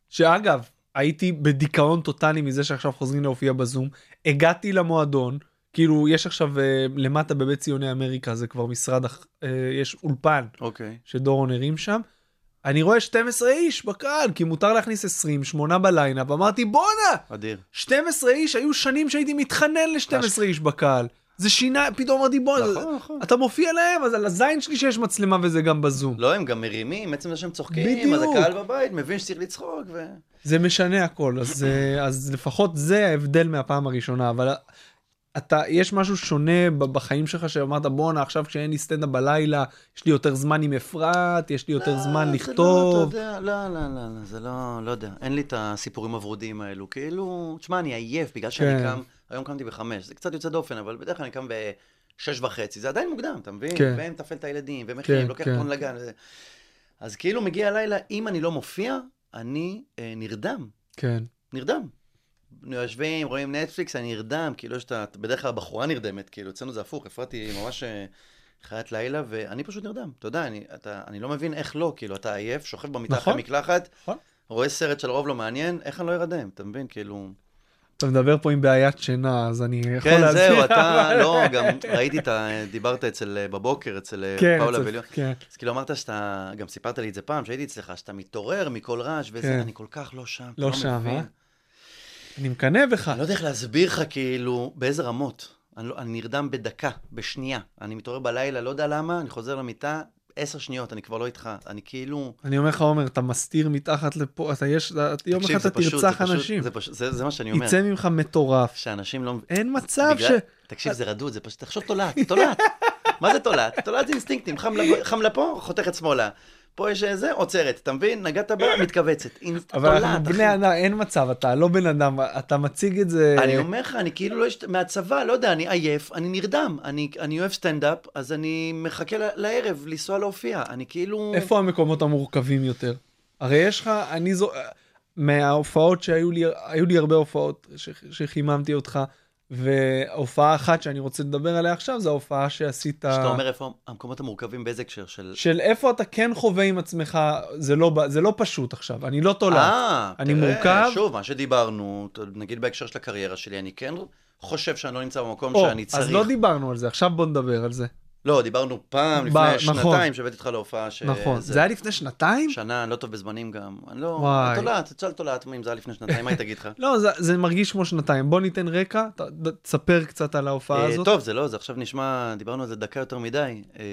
שאגב, הייתי בדיכאון טוטאלי מזה שעכשיו חוזרים להופיע בזום. הגעתי למועדון, כאילו יש עכשיו אה, למטה בבית ציוני אמריקה, זה כבר משרד, אה, יש אולפן אוקיי. שדורון הרים שם. אני רואה 12 איש בקהל, כי מותר להכניס 20, 8 בליינאפ, אמרתי בואנה, אדיר. 12 איש, היו שנים שהייתי מתחנן ל-12 איש בקהל. זה שינה, פתאום אמרתי בואנה, נכון, נכון. אתה מופיע להם, אז על הזין שלי שיש מצלמה וזה גם בזום. לא, הם גם מרימים, עצם זה שהם צוחקים, אז בדיוק. הקהל בבית מבין שצריך לצחוק, ו... זה משנה הכל, אז, אה, אז לפחות זה ההבדל מהפעם הראשונה, אבל אתה, יש משהו שונה בחיים שלך שאמרת בואנה עכשיו כשאין לי סטנדאפ בלילה, יש לי יותר זמן עם אפרת, יש לי יותר לא, זמן זה לכתוב. לא, יודע, לא, לא, לא, לא, זה לא, לא יודע. אין לי את הסיפורים הוורודים האלו. כאילו, תשמע, אני עייף בגלל שאני כן. קם, היום קמתי בחמש, זה קצת יוצא דופן, אבל בדרך כלל אני קם בשש וחצי, זה עדיין מוקדם, אתה מבין? כן. ומתפעל את הילדים, ומכין, כן, לוקח כן. טון לגן. וזה. אז כאילו מגיע הלילה, אם אני לא מופיע, אני אה, נרדם. כן. נרדם. יושבים, רואים נטפליקס, אני נרדם, כאילו יש את ה... בדרך כלל הבחורה נרדמת, כאילו אצלנו זה הפוך, אפרתי ממש אה, חיית לילה, ואני פשוט נרדם. אתה יודע, אני, אתה, אני לא מבין איך לא, כאילו, אתה עייף, שוכב במיטה נכון. אחרי מקלחת, נכון. רואה סרט שלרוב לא מעניין, איך אני לא ארדם, אתה מבין? כאילו... אתה מדבר פה עם בעיית שינה, אז אני יכול כן, להסביר. זהו, אתה, לא, גם ראיתי את ה... דיברת אצל, אה, בבוקר, אצל אה, כן, פאולה וליון. כן. אז כאילו אמרת שאתה, גם סיפרת לי את זה פעם, שהייתי אצלך, שאתה מתעורר מכל רעש וזה, כן. אני כל כך לא שם. לא אתה שם, מבין. אה? אני מקנא בך. אני לא יודע איך להסביר לך, כאילו, באיזה רמות. אני, לא, אני נרדם בדקה, בשנייה. אני מתעורר בלילה, לא יודע למה, אני חוזר למיטה, עשר שניות, אני כבר לא איתך. אני כאילו... אני אומר לך, עומר, אתה מסתיר מתחת לפה, אתה יש, אתה- יום תקשיב, אחד אתה פשוט, תרצח זה פשוט- אנשים. זה, פשוט, זה, זה מה שאני אומר. יצא ממך מטורף. שאנשים לא... אין מצב ש... בגלל... תקשיב, זה רדוד, זה פשוט, תחשוב תולעת, תולעת. מה זה תולעת? תולעת זה אינסטינקטים, חם, לב... חם לפה, חותכת שמאלה. פה יש איזה, עוצרת, אתה מבין? נגעת בה, מתכווצת. אינס- אבל אנחנו. בני אדם, אין מצב, אתה לא בן אדם, אתה מציג את זה... אני אומר לך, אני כאילו לא... יש... מהצבא, לא יודע, אני עייף, אני נרדם. אני, אוהב סטנדאפ, אז אני מחכה לערב, לנסוע להופיע. אני כאילו... איפה המקומות המורכבים יותר? הרי יש לך, אני זו... מההופעות שהיו לי, היו לי הרבה הופעות. שחיממתי אותך, והופעה אחת שאני רוצה לדבר עליה עכשיו, זו ההופעה שעשית... כשאתה אומר איפה המקומות המורכבים, באיזה הקשר של... של איפה אתה כן חווה עם עצמך, זה לא, זה לא פשוט עכשיו, אני לא תולעת. אה, אני תראה, מורכב. שוב, מה שדיברנו, נגיד בהקשר של הקריירה שלי, אני כן חושב שאני לא נמצא במקום או, שאני צריך. אז לא דיברנו על זה, עכשיו בוא נדבר על זה. לא, דיברנו פעם, ב- לפני נכון. שנתיים, שהבאתי אותך להופעה ש... נכון, זה היה לפני שנתיים? שנה, אני לא טוב בזמנים גם. אני לא... וואי. תולעת, תשאל תולעת, אם זה היה לפני שנתיים, מה היא תגיד לך? לא, זה, זה מרגיש כמו שנתיים. בוא ניתן רקע, ת, תספר קצת על ההופעה אה, הזאת. טוב, זה לא, זה עכשיו נשמע, דיברנו על זה דקה יותר מדי. אה,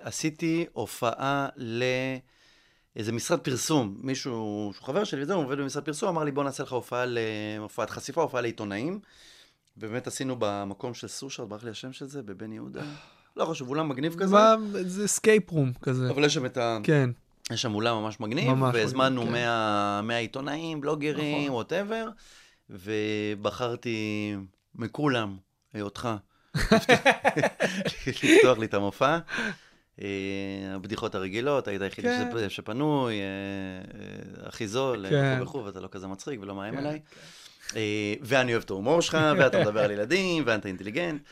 עשיתי הופעה לאיזה משרד פרסום, מישהו שהוא חבר שלי וזהו, עובד במשרד פרסום, אמר לי בוא נעשה לך הופעה, ל- הופעת חשיפה, הופעה לעיתונאים. ובאמת עשינו במקום של סושרד, ברח לי השם של זה, בבן יהודה. לא חשוב, אולם מגניב כזה. זה escape room כזה. אבל יש שם את ה... כן. יש שם אולם ממש מגניב, ממש והזמנו מגניב, כן. 100 100 עיתונאים, בלוגרים, נכון. whatever, ובחרתי מכולם, אותך, לפתוח לי את המופע. אה, הבדיחות הרגילות, היית היחידי כן. שפ- שפנוי, אה, אה, הכי זול, כן. וכו' וכו', ואתה לא כזה מצחיק ולא מאיים כן, עליי. אה, ואני אוהב את ההומור שלך, ואתה מדבר על ילדים, ואתה אינטליגנט.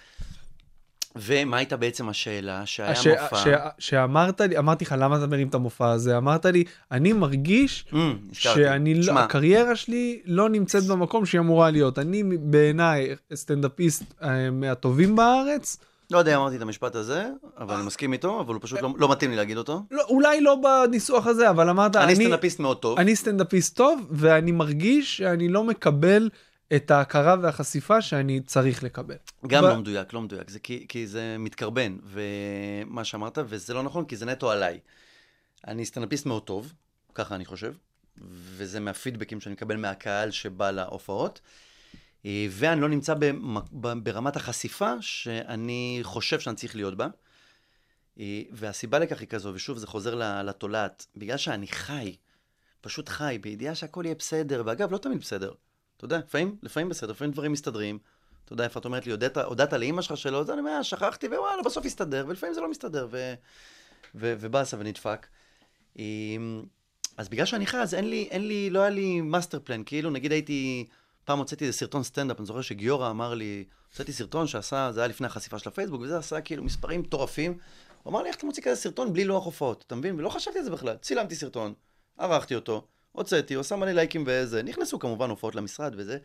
ומה הייתה בעצם השאלה? שהיה ש- מופע... ש- שאמרת לי, אמרתי לך למה אתה מרים את המופע הזה, אמרת לי, אני מרגיש אממ. שאני לא, שמע, הקריירה שלי לא נמצאת במקום שהיא אמורה להיות. אני בעיניי סטנדאפיסט אה, מהטובים בארץ, לא יודע אם אמרתי את המשפט הזה, אבל אני מסכים איתו, אבל הוא פשוט לא, לא מתאים לי להגיד אותו. לא, אולי לא בניסוח הזה, אבל אמרת, אני אני, סטנדאפיסט מאוד טוב. אני סטנדאפיסט טוב, ואני מרגיש שאני לא מקבל את ההכרה והחשיפה שאני צריך לקבל. גם ב- לא מדויק, לא מדויק, זה כי, כי זה מתקרבן, ומה שאמרת, וזה לא נכון, כי זה נטו עליי. אני סטנדאפיסט מאוד טוב, ככה אני חושב, וזה מהפידבקים שאני מקבל מהקהל שבא להופעות, אה, ואני לא נמצא במ- ב- ברמת החשיפה שאני חושב שאני צריך להיות בה. אה, והסיבה לכך היא כזו, ושוב, זה חוזר לתולעת, בגלל שאני חי, פשוט חי, בידיעה שהכל יהיה בסדר, ואגב, לא תמיד בסדר. אתה יודע, לפעמים, לפעמים בסדר, לפעמים דברים מסתדרים. אתה יודע, איפה את אומרת לי, הודעת, הודעת לאימא שלך שלא, זה אני אומר, "אה, שכחתי, וואלה, בסוף יסתדר, ולפעמים זה לא מסתדר, ו, ו, ובאסה ונדפק. אמ, אז בגלל שאני חי, אז אין לי, אין לי, לא היה לי master plan, כאילו, נגיד הייתי, פעם הוצאתי איזה סרטון סטנדאפ, אני זוכר שגיורא אמר לי, הוצאתי סרטון שעשה, זה היה לפני החשיפה של הפייסבוק, וזה עשה כאילו מספרים מטורפים. הוא אמר לי, איך אתה מוציא כזה סרטון בלי לוח הופעות, אתה מבין? ולא חשבתי על זה בכלל. צילמתי סרטון, ערכתי אותו, הוצאתי, הוא עשה מלא לייקים וזה, נכנסו כמובן הופעות למשרד וזה.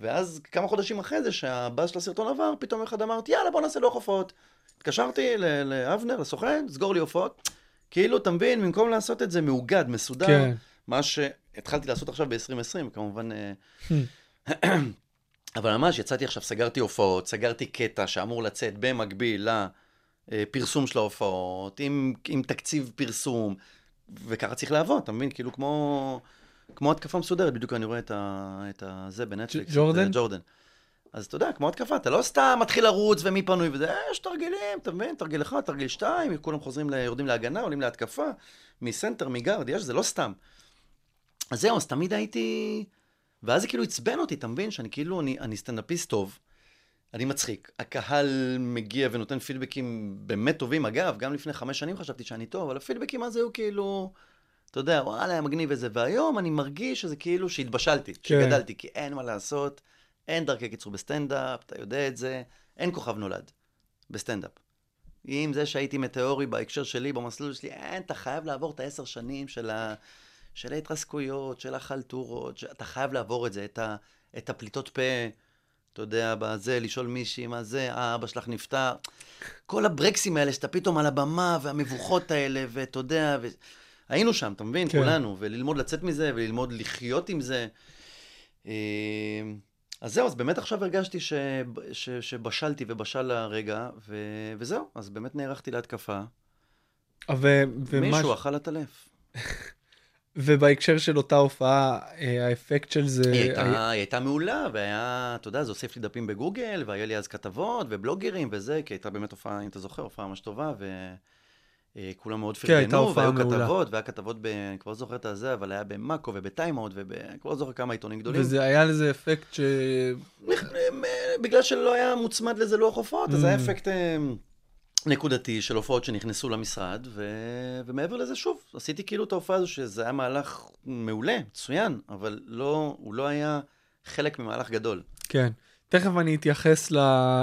ואז כמה חודשים אחרי זה, שהבאז של הסרטון עבר, פתאום אחד אמרתי, יאללה, בוא נעשה לוח הופעות. התקשרתי לאבנר, לסוכן, סגור לי הופעות. כאילו, אתה מבין, במקום לעשות את זה מאוגד, מסודר, כן. מה שהתחלתי לעשות עכשיו ב-2020, כמובן... אה, אבל ממש, יצאתי עכשיו, סגרתי הופעות, סגרתי קטע שאמור לצאת במקביל לפרסום של ההופעות, עם, עם תקציב פרסום, וככה צריך לעבוד, אתה מבין? כאילו כמו, כמו התקפה מסודרת, בדיוק אני רואה את, ה, את ה, זה בנטפליקס. ג'ורדן? את, אה, ג'ורדן. אז אתה יודע, כמו התקפה, אתה לא סתם מתחיל לרוץ ומי פנוי וזה, אה, יש תרגילים, אתה מבין? תרגיל אחד, תרגיל שתיים, כולם חוזרים, ל, יורדים להגנה, עולים להתקפה, מסנטר, מגארד, יש, זה לא סתם. אז זהו, אז תמיד הייתי... ואז זה כאילו עצבן אותי, אתה מבין? שאני כאילו, אני, אני סטנדאפיסט טוב, אני מצחיק. הקהל מגיע ונותן פידבקים באמת טובים. אגב, גם לפני חמש שנים חשבתי שאני טוב, אבל הפידבקים אז היו כאילו... אתה יודע, וואלה, היה מגניב וזה, והיום אני מרגיש שזה כאילו שהתבשלתי, שגדלתי, כי אין מה לעשות, אין דרכי קיצור בסטנדאפ, אתה יודע את זה, אין כוכב נולד בסטנדאפ. עם זה שהייתי מטאורי בהקשר שלי, במסלול שלי, אין, אתה חייב לעבור את העשר שנים של, ה... של ההתרסקויות, של החלטורות, ש... אתה חייב לעבור את זה, את, ה... את הפליטות פה, אתה יודע, בזה, לשאול מישהי מה זה, אה, אבא שלך נפטר. כל הברקסים האלה שאתה פתאום על הבמה, והמבוכות האלה, ואתה יודע, ו... היינו שם, אתה מבין? כן. כולנו, וללמוד לצאת מזה, וללמוד לחיות עם זה. אה, אז זהו, אז באמת עכשיו הרגשתי ש... ש... שבשלתי ובשל הרגע, ו... וזהו, אז באמת נערכתי להתקפה. ו- ומה- מישהו אכל עטלף. ובהקשר של אותה הופעה, אה, האפקט של זה... היא הייתה, היה- היא הייתה מעולה, והיה, אתה יודע, זה הוסיף לי דפים בגוגל, והיה לי אז כתבות ובלוגרים וזה, כי הייתה באמת הופעה, אם אתה זוכר, הופעה ממש טובה, וכולם מאוד כן, פרגנו, הופעה והיו מעולה. כתבות, והיה כתבות, ב, אני כבר לא זוכר את הזה, אבל היה במאקו ובטיימאוט, ואני כבר לא זוכר כמה עיתונים גדולים. וזה היה לזה אפקט ש... בגלל שלא היה מוצמד לזה לוח הופעות, אז היה Mm. אפקט אה, נקודתי של הופעות שנכנסו למשרד, ו... ומעבר לזה, שוב, עשיתי כאילו את ההופעה הזו, שזה היה מהלך מעולה, מצוין, אבל לא, הוא לא היה חלק ממהלך גדול. כן. תכף אני אתייחס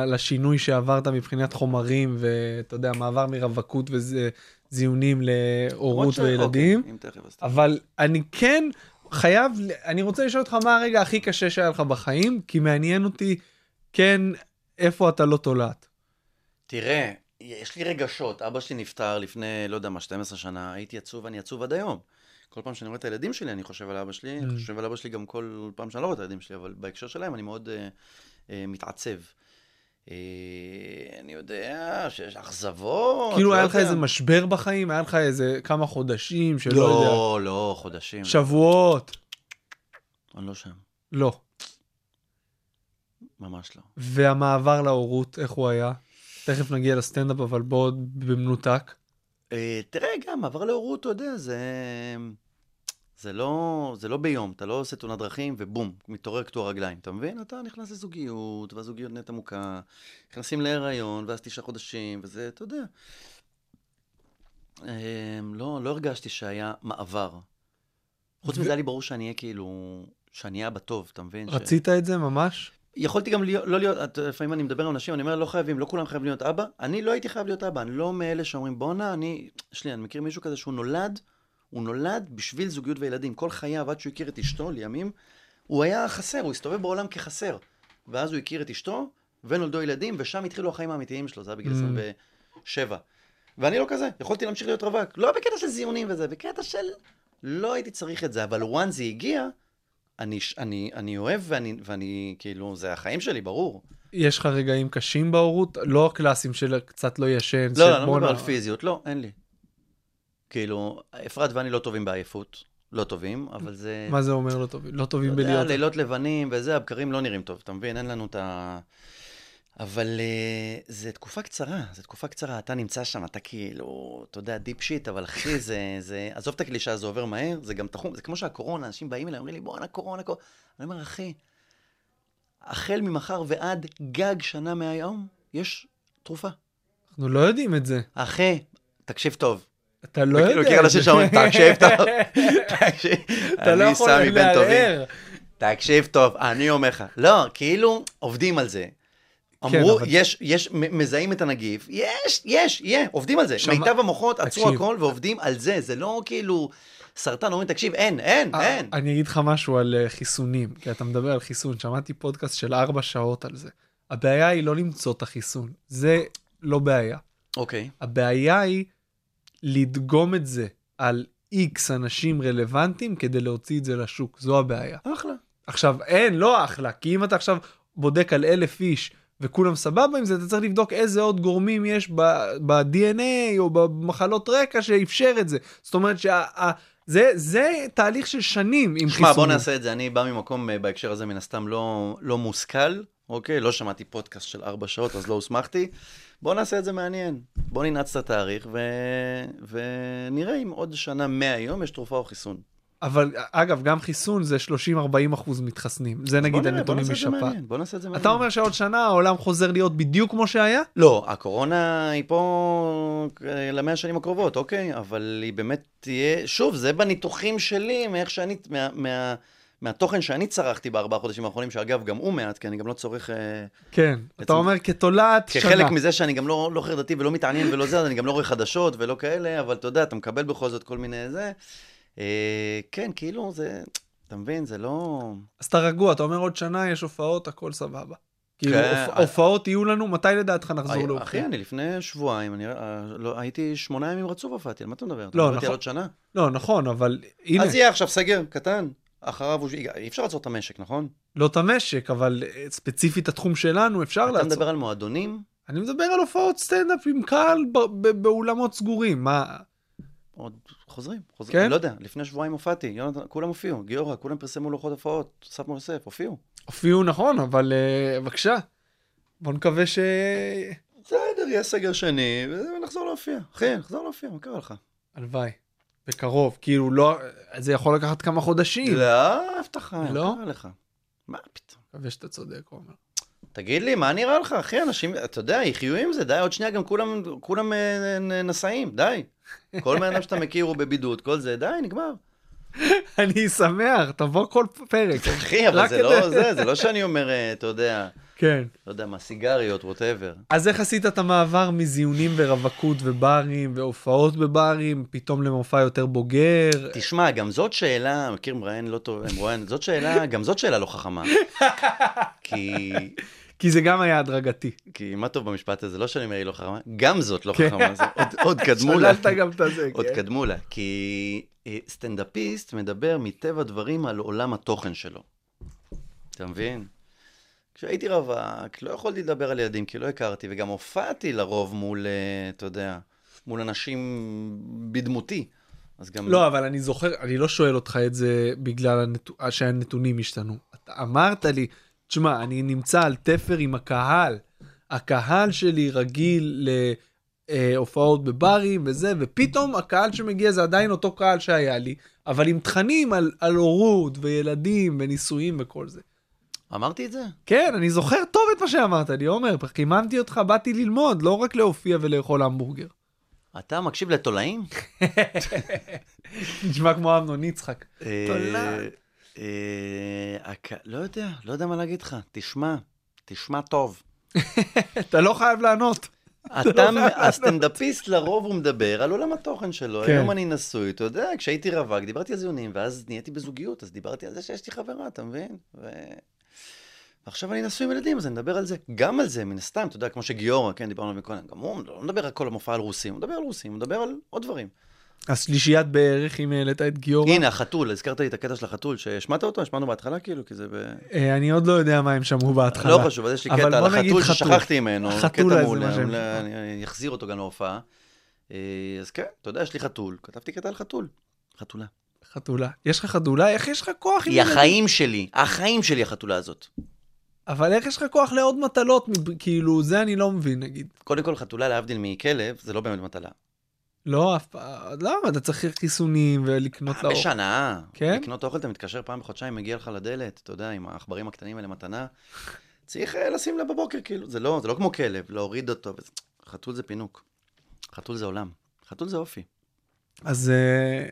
לשינוי שעברת מבחינת חומרים, ואתה יודע, מעבר מרווקות וזיונים להורות וילדים. אוקיי, אם תכף, אז תכף. אבל אני כן חייב, אני רוצה לשאול אותך מה הרגע הכי קשה שהיה לך בחיים, כי מעניין אותי, כן, איפה אתה לא תולעת. תראה, יש לי רגשות. אבא שלי נפטר לפני, לא יודע מה, 12 שנה, הייתי עצוב, אני עצוב עד היום. כל פעם שאני רואה את הילדים שלי, אני חושב על אבא שלי, אני Mm. חושב על אבא שלי גם כל פעם שאני לא רואה את הילדים שלי, אבל בהקשר שלהם אני מאוד אה, אה, מתעצב. אה, אני יודע שיש אכזבות. כאילו לא היה לך. איזה משבר בחיים, היה לך איזה כמה חודשים שלא יודע, לא, לא, חודשים. שבועות, אני לא שם, לא. ממש לא. והמעבר להורות, איך הוא היה? תכף נגיע לסטנדאפ, אבל בוא במנותק. אה, תראה, גם מעבר להורות, אתה יודע, זה... זה לא, זה לא ביום, אתה לא עושה תאונת דרכים ובום, מתעורר קטוע רגליים, אתה מבין? אתה נכנס לזוגיות, והזוגיות נהיית עמוקה, נכנסים להיריון, ואז תשעה חודשים, וזה, אתה יודע. אה, לא, לא הרגשתי שהיה מעבר. חוץ מזה היה לי ברור שאני אהיה כאילו, שאני אהיה בטוב, אתה מבין? ש- רצית את זה ממש? יכולתי גם להיות, לא להיות, לפעמים אני מדבר עם אנשים, אני אומר, לא חייבים, לא כולם חייבים להיות אבא. אני לא הייתי חייב להיות אבא, אני לא מאלה שאומרים, בואנה, אני, יש לי, אני מכיר מישהו כזה שהוא נולד, הוא נולד בשביל זוגיות וילדים. כל חייו, עד שהוא הכיר את אשתו, לימים, הוא היה חסר, הוא הסתובב בעולם כחסר. ואז הוא הכיר את אשתו, ונולדו ילדים, ושם התחילו החיים האמיתיים שלו, זה היה בגיל Mm. 27. ואני לא כזה, יכולתי להמשיך להיות רווק. לא בקטע של זיונים וזה, בקטע של... לא הייתי צריך את זה, אבל once זה הגיע, אני, אני, אני אוהב ואני, ואני, כאילו, זה החיים שלי, ברור. יש לך רגעים קשים בהורות? לא הקלאסיים של קצת לא ישן. לא, לא, אני לא מדבר על פיזיות, לא, אין לי. כאילו, אפרת ואני לא טובים בעייפות, לא טובים, אבל זה... מה זה אומר לא טובים? לא אתה טובים יודע, בלהיות... לילות לבנים וזה, הבקרים לא נראים טוב, אתה מבין? אין לנו את ה... אבל אה, זה תקופה קצרה, זו תקופה קצרה, אתה נמצא שם, אתה כאילו, אתה יודע, deep shit, אבל אחי, זה, זה, עזוב את הקלישה, זה עובר מהר, זה גם תחום, זה כמו שהקורונה, אנשים באים אליי, אומרים לי, בואנה, קורונה, קורונה. אני אומר, אחי, החל ממחר ועד גג שנה מהיום, יש תרופה. אנחנו לא יודעים את זה. אחי, תקשיב טוב. אתה לא יודע. מכיר אנשים. שאומרים, "תקשיב טוב." תקשיב, אתה לא אני יכול סמי בן טובים. לערער. תקשיב טוב, אני אומר לך. לא, כאילו, עובדים על זה. כן, אמרו, אבל- יש, יש, מ- מזהים את הנגיף, יש, יש, יהיה, עובדים על זה. שמע- מיטב המוחות עצרו. הכל ועובדים על זה, זה לא כאילו סרטן, אומרים, תקשיב, אין, אין, אה, אין. אני אגיד לך משהו על אה, חיסונים, כי אתה מדבר על חיסון, שמעתי פודקאסט של ארבע שעות על זה. הבעיה היא לא למצוא את החיסון, זה לא בעיה. אוקיי, הבעיה היא לדגום את זה על איקס אנשים רלוונטיים כדי להוציא את זה לשוק, זו הבעיה. אחלה. עכשיו, אין, לא אחלה, כי אם אתה עכשיו בודק על אלף איש וכולם סבבה עם זה, אתה צריך לבדוק איזה עוד גורמים יש ב-DNA או במחלות רקע שאפשר את זה. זאת אומרת שזה זה תהליך של שנים עם שמע, חיסונים. בוא נעשה את זה, אני בא ממקום אה, בהקשר הזה מן הסתם לא, לא מושכל, אוקיי? לא שמעתי פודקאסט של ארבע שעות, אז לא הוסמכתי. בוא נעשה את זה מעניין. בוא ננעץ את התאריך ו... ונראה אם עוד שנה מהיום יש תרופה או חיסון. אבל אגב, גם חיסון זה 30-40 אחוז מתחסנים. זה בוא נגיד נראה, בוא הנתונים נעשה את זה משפעת. מעניין, בוא נעשה את זה מעניין. אתה אומר שעוד שנה העולם חוזר להיות בדיוק כמו שהיה? לא, הקורונה היא פה אה, למאה השנים הקרובות, אוקיי? אבל היא באמת תהיה, שוב, זה בניתוחים שלי, מאיך שאני, מה, מה, מהתוכן שאני צרכתי בארבעה חודשים האחרונים, שאגב, גם הוא מעט, כי אני גם לא צורך... אה, כן. אתה בעצם- אומר כתולעת שנה. כחלק מזה שאני גם לא, לא חרדתי ולא מתעניין ולא זה, אז אני גם לא רואה חדשות ולא כאלה, אבל אתה יודע, אתה מקבל בכל זאת כל מיני זה. אה, כן, כאילו, זה, אתה מבין, זה לא... אז אתה רגוע, אתה אומר עוד שנה יש הופעות, הכל סבבה. כאילו, כן, אה- הופעות יהיו לנו, מתי לדעתך נחזור אחי, להופיע? אני לפני שבועיים, אני אה, לא, הייתי שמונה ימים רצוף הופעתי, על מה אתה מדבר? אתה לא, נכון. עוד שנה? לא, נכון, אבל הנה, אז יהיה עכשיו סגר קטן, אחריו. אי אפשר לעצור את המשק, נכון? לא את המשק, אבל אה, ספציפית התחום שלנו, אפשר אתה לעצור. מדבר על מועדונים, אני מדבר על הופעות סטנדאפ עם קהל באולמות סגורים, מה... עוד חוזרים, חוזרים, כן? אני לא יודע, לפני שבועיים הופעתי, יונתן, כולם הופיעו, גיורא, כולם פרסמו לוחות הופעות, אסף מור יוסף, הופיעו. הופיעו נכון, אבל אה, בבקשה. בוא נקווה ש... בסדר, יהיה סגר שני, ונחזור להופיע. אחי, נחזור להופיע, מה קרה לך? הלוואי. בקרוב, כאילו לא... זה יכול לקחת כמה חודשים. לא, הבטחה, מה לא? קרה לך? מה פתאום? מקווה שאתה צודק, עומר. תגיד לי, מה נראה לך, אחי? אנשים, אתה יודע, יחיו עם זה, די, עוד שנייה גם כולם, כולם אה, נשאים, די. כל בן אדם שאתה מכיר הוא בבידוד, כל זה, די, נגמר. אני שמח, תבוא כל פרק. אחי, אבל זה לא זה, זה לא שאני אומר, אה, אתה יודע, כן. לא יודע מה, סיגריות, ווטאבר. אז איך עשית את המעבר מזיונים ורווקות וברים והופעות בברים, פתאום למופע יותר בוגר? תשמע, גם זאת שאלה, מכיר מראיין לא טוב, מראיין, זאת שאלה, גם זאת שאלה לא חכמה. כי, כי זה גם היה הדרגתי. כי מה טוב במשפט הזה, לא שאני אומר היא לא חכמה, גם זאת לא כן. חכמה, זה עוד, עוד קדמו לה. שללת גם את הזה, עוד כן. קדמו לה. כי אה, סטנדאפיסט מדבר מטבע דברים על עולם התוכן שלו. אתה מבין? כשהייתי רווק, לא יכולתי לדבר על ילדים, כי לא הכרתי, וגם הופעתי לרוב מול, אה, אתה יודע, מול אנשים בדמותי. אז גם... לא, אבל אני זוכר, אני לא שואל אותך את זה בגלל הנת... שהנתונים השתנו. אתה אמרת לי, תשמע, אני נמצא על תפר עם הקהל. הקהל שלי רגיל להופעות בברים וזה, ופתאום הקהל שמגיע זה עדיין אותו קהל שהיה לי, אבל עם תכנים על, על הורות וילדים ונישואים וכל זה. אמרתי את זה? כן, אני זוכר טוב את מה שאמרת לי, עומר, חיממתי אותך, באתי ללמוד, לא רק להופיע ולאכול המבורגר. אתה מקשיב לתולעים? נשמע כמו אמנון יצחק. אה, תולע. אה, הק- לא יודע, לא יודע מה להגיד לך. תשמע, תשמע טוב. אתה לא חייב לענות. אתה, הסטנדאפיסט לרוב הוא מדבר על עולם התוכן שלו. כן. היום אני נשוי, אתה יודע, כשהייתי רווק דיברתי על זיונים, ואז נהייתי בזוגיות, אז דיברתי על זה שיש לי חברה, אתה מבין? ו... ועכשיו אני נשוי עם ילדים, אז אני מדבר על זה. גם על זה, מן הסתם, אתה יודע, כמו שגיורא, כן, דיברנו על מקודם, גם הוא לא מדבר על כל המופע על רוסים, הוא מדבר על רוסים, הוא מדבר על עוד דברים. השלישיית בערך, אם העלית את גיורא. הנה, החתול, הזכרת לי את הקטע של החתול, שהשמעת אותו? השמענו בהתחלה, כאילו, כי זה ב... אה, אני עוד לא יודע מה הם שמעו בהתחלה. לא חשוב, אז יש לי קטע על החתול חתול. ששכחתי ממנו, החתול קטע מעולה, אני אחזיר אותו גם להופעה. אה, אז כן, אתה יודע, יש לי חתול, כתבתי קטע על חתול. חתולה. חתולה. יש לך חתולה? איך יש לך כוח? היא? החיים שלי, החיים שלי החתולה הזאת. אבל איך יש לך כוח לעוד מטלות? כאילו, זה אני לא מבין, נגיד. קודם כל, חתולה להבדיל מכלב, זה לא באמת מטלה. לא, אף פעם. למה? אתה צריך חיסונים ולקנות פעם לאור. בשנה, כן? לקנות אוכל, אתה מתקשר פעם בחודשיים, מגיע לך לדלת, אתה יודע, עם העכברים הקטנים האלה מתנה. צריך אה, לשים לב בבוקר, כאילו, זה לא, זה לא כמו כלב, להוריד אותו. חתול זה פינוק. חתול זה עולם. חתול זה אופי. אז אה,